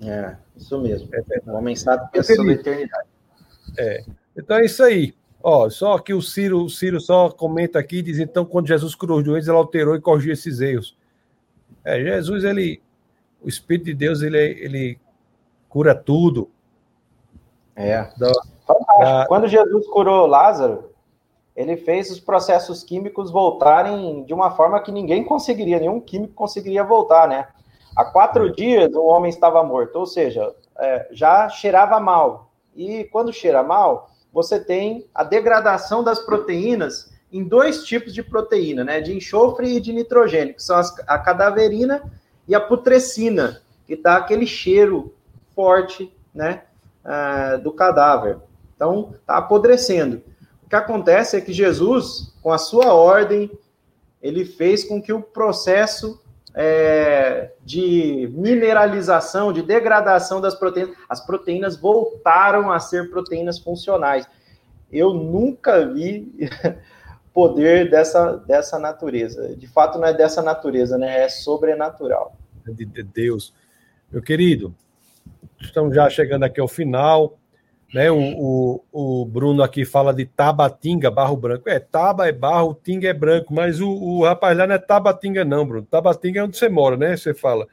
É, isso mesmo. É o homem sabe pensa sobre a eternidade. É. Então é isso aí. Ó, só que o Ciro, o Ciro só comenta aqui, diz então, quando Jesus curou os doentes, ele alterou e corrigiu esses erros. É, Jesus, ele, o Espírito de Deus, ele, ele cura tudo. É. Da, da... Quando Jesus curou Lázaro, ele fez os processos químicos voltarem de uma forma que ninguém conseguiria, nenhum químico conseguiria voltar, né? Há quatro dias o homem estava morto, ou seja, é, já cheirava mal. E quando cheira mal, você tem a degradação das proteínas em dois tipos de proteína, né? De enxofre e de nitrogênio, que são as, a cadaverina e a putrescina, que dá aquele cheiro forte, né? Uh, do cadáver. Então, está apodrecendo. O que acontece é que Jesus, com a sua ordem, ele fez com que o processo é, de mineralização, de degradação das proteínas, as proteínas voltaram a ser proteínas funcionais. Eu nunca vi poder dessa, dessa natureza. De fato, não é dessa natureza, né? É sobrenatural. De Deus. Meu querido, estamos já chegando aqui ao final. Né? O, o, o, Bruno aqui fala de Tabatinga, barro branco. É, Taba é barro, Tinga é branco, mas o, o rapaz lá não é Tabatinga, não, Bruno. Tabatinga é onde você mora, né? Você fala.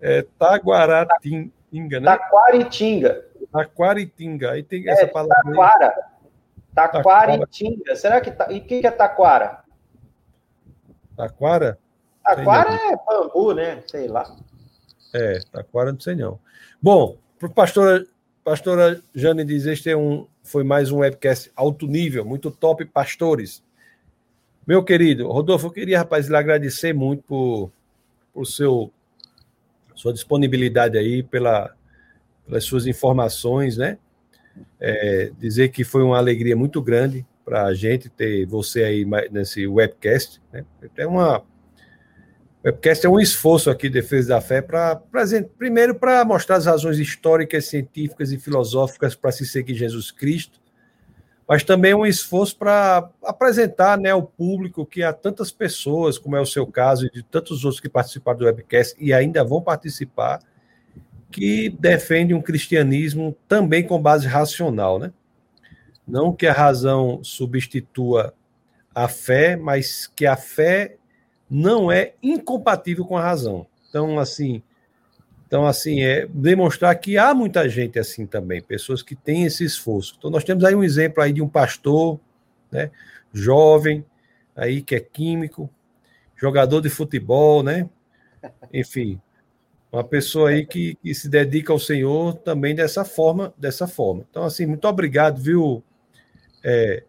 É Taguaratinga, né? Taquaritinga. Taquaritinga. Aí tem essa é, palavra. Taquara. Taquaritinga. Será que. Ta... E o que é Taquara? Taquara? Taquara é bambu, né? Sei lá. É, Taquara não sei não. Bom, para o pastor Pastora Jane diz: Este é um, foi mais um webcast alto nível, muito top, pastores. Meu querido, Rodolfo, eu queria, rapaz, lhe agradecer muito por, por seu, sua disponibilidade aí, pela, pelas suas informações, né? É, dizer que foi uma alegria muito grande para a gente ter você aí nesse webcast. Né? É uma webcast é um esforço aqui de defesa da fé para primeiro para mostrar as razões históricas, científicas e filosóficas para se seguir Jesus Cristo, mas também um esforço para apresentar né, ao público que há tantas pessoas, como é o seu caso, e de tantos outros que participaram do webcast e ainda vão participar, que defendem um cristianismo também com base racional, né? Não que a razão substitua a fé, mas que a fé não é incompatível com a razão. Então, assim, então, assim, é demonstrar que há muita gente assim também, pessoas que têm esse esforço. Então, nós temos aí um exemplo aí de um pastor, né, jovem, aí que é químico, jogador de futebol, né? Enfim, uma pessoa aí que, que se dedica ao Senhor também dessa forma, dessa forma. Então, assim, muito obrigado, viu, é,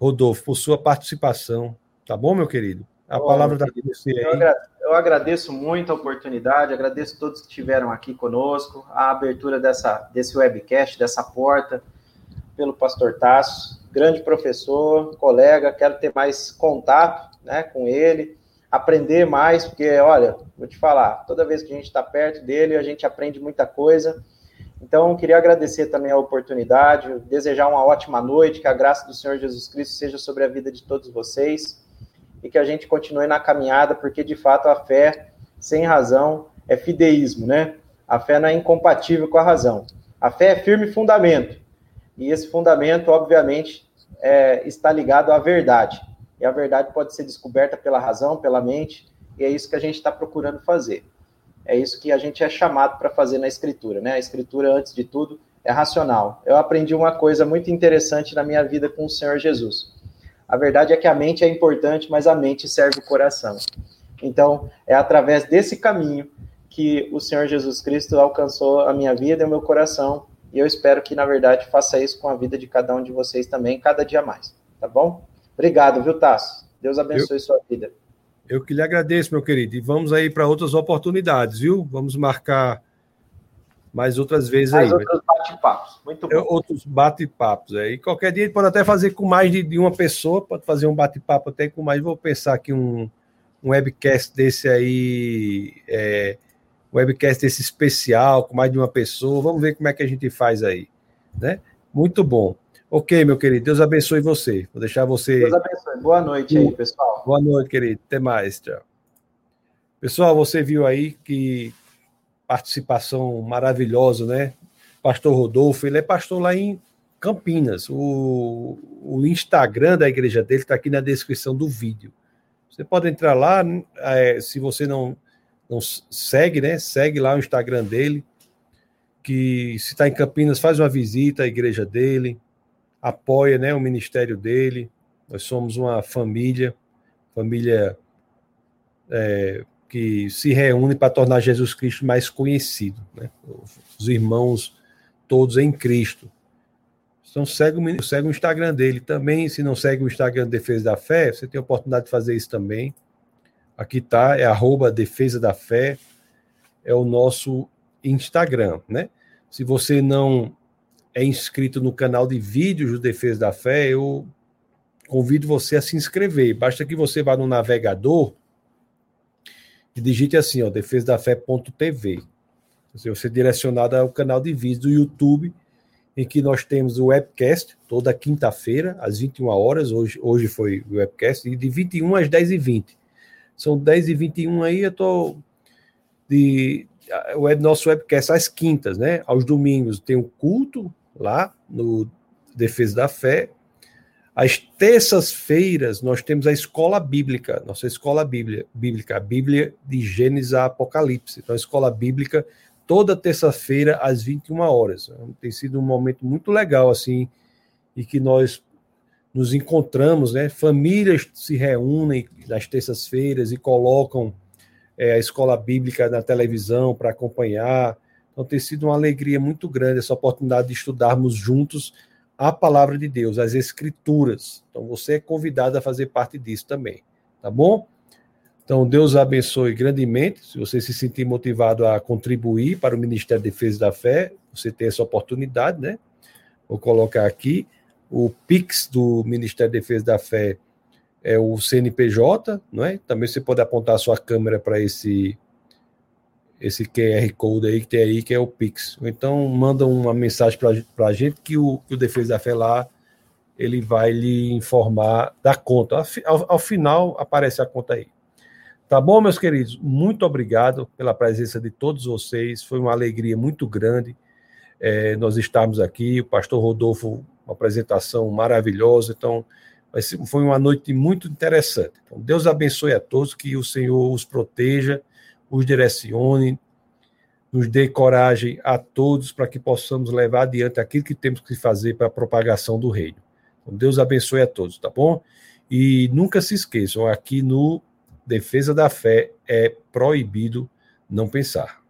Rodolfo, por sua participação. Tá bom, meu querido? A Bom, palavra da você aí. Eu agradeço muito a oportunidade, agradeço a todos que estiveram aqui conosco, a abertura dessa, desse webcast, dessa porta, pelo pastor Tasso, grande professor, colega, quero ter mais contato né, com ele, aprender mais, porque, olha, vou te falar, toda vez que a gente está perto dele, a gente aprende muita coisa. Então, queria agradecer também a oportunidade, desejar uma ótima noite, que a graça do Senhor Jesus Cristo seja sobre a vida de todos vocês e que a gente continue na caminhada, porque de fato a fé sem razão é fideísmo, né? A fé não é incompatível com a razão. A fé é firme fundamento. E esse fundamento, obviamente, é, está ligado à verdade. E a verdade pode ser descoberta pela razão, pela mente, e é isso que a gente está procurando fazer. É isso que a gente é chamado para fazer na escritura, né? A escritura, antes de tudo, é racional. Eu aprendi uma coisa muito interessante na minha vida com o Senhor Jesus. A verdade é que a mente é importante, mas a mente serve o coração. Então, é através desse caminho que o Senhor Jesus Cristo alcançou a minha vida e o meu coração. E eu espero que, na verdade, faça isso com a vida de cada um de vocês também, cada dia mais. Tá bom? Obrigado, viu, Tasso? Deus abençoe eu, sua vida. Eu que lhe agradeço, meu querido. E vamos aí para outras oportunidades, viu? Vamos marcar mais outras vezes mais aí. outros bate-papos. Muito bom. Outros bate-papos. aí. qualquer dia pode até fazer com mais de, de uma pessoa, pode fazer um bate-papo até com mais. Vou pensar aqui um, um webcast desse aí, é, um webcast desse especial, com mais de uma pessoa. Vamos ver como é que a gente faz aí. Né? Muito bom. Ok, meu querido. Deus abençoe você. Vou deixar você. Deus abençoe. Boa noite aí, pessoal. Boa noite, querido. Até mais. Tchau. Pessoal, você viu aí que participação maravilhosa, né? Pastor Rodolfo, ele é pastor lá em Campinas. O, o Instagram da igreja dele está aqui na descrição do vídeo. Você pode entrar lá, é, se você não, não segue, né? Segue lá o Instagram dele. Que se está em Campinas, faz uma visita à igreja dele, apoia né, o ministério dele. Nós somos uma família, família é, que se reúne para tornar Jesus Cristo mais conhecido. Né? Os irmãos todos em Cristo. Então segue, segue o Instagram dele também. Se não segue o Instagram Defesa da Fé, você tem a oportunidade de fazer isso também. Aqui está, é arroba Defesa da Fé, é o nosso Instagram, né? Se você não é inscrito no canal de vídeos do Defesa da Fé, eu convido você a se inscrever. Basta que você vá no navegador digite assim, ó, defesadafé.tv. Você ser direcionado ao canal de vídeos do YouTube, em que nós temos o webcast toda quinta-feira, às 21 horas. Hoje, hoje foi o webcast, e de 21 às 10 e 20 São 10 e 21 aí, eu tô de o nosso webcast às quintas, né? Aos domingos tem o culto lá no Defesa da Fé, às terças-feiras, nós temos a escola bíblica, nossa escola bíblia, bíblica, a Bíblia de Gênesis a Apocalipse. Então, a escola bíblica, toda terça-feira, às 21 horas. Tem sido um momento muito legal, assim, e que nós nos encontramos, né? Famílias se reúnem nas terças-feiras e colocam é, a escola bíblica na televisão para acompanhar. Então, tem sido uma alegria muito grande essa oportunidade de estudarmos juntos a palavra de Deus, as escrituras. Então você é convidado a fazer parte disso também, tá bom? Então Deus abençoe grandemente. Se você se sentir motivado a contribuir para o Ministério de Defesa da Fé, você tem essa oportunidade, né? Vou colocar aqui O Pix do Ministério da Defesa da Fé é o CNPJ, não é? Também você pode apontar a sua câmera para esse esse QR Code aí que tem aí, que é o Pix. Então manda uma mensagem para a gente que o, que o Defesa da Fé lá ele vai lhe informar da conta. Ao, ao, final aparece a conta aí. Tá bom, meus queridos? Muito obrigado pela presença de todos vocês. Foi uma alegria muito grande é, nós estarmos aqui. O pastor Rodolfo, uma apresentação maravilhosa. Então, foi uma noite muito interessante. Então, Deus abençoe a todos, que o Senhor os proteja, os direcione, nos dê coragem a todos para que possamos levar adiante aquilo que temos que fazer para a propagação do reino. Então, Deus abençoe a todos, tá bom? E nunca se esqueçam, aqui no defesa da fé é proibido não pensar.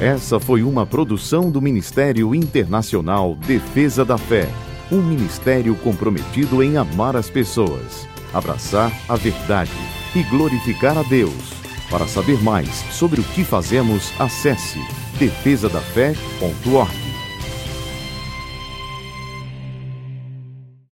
Essa foi uma produção do Ministério Internacional Defesa da Fé, um ministério comprometido em amar as pessoas, abraçar a verdade e glorificar a Deus. Para saber mais sobre o que fazemos, acesse defesadafé.org.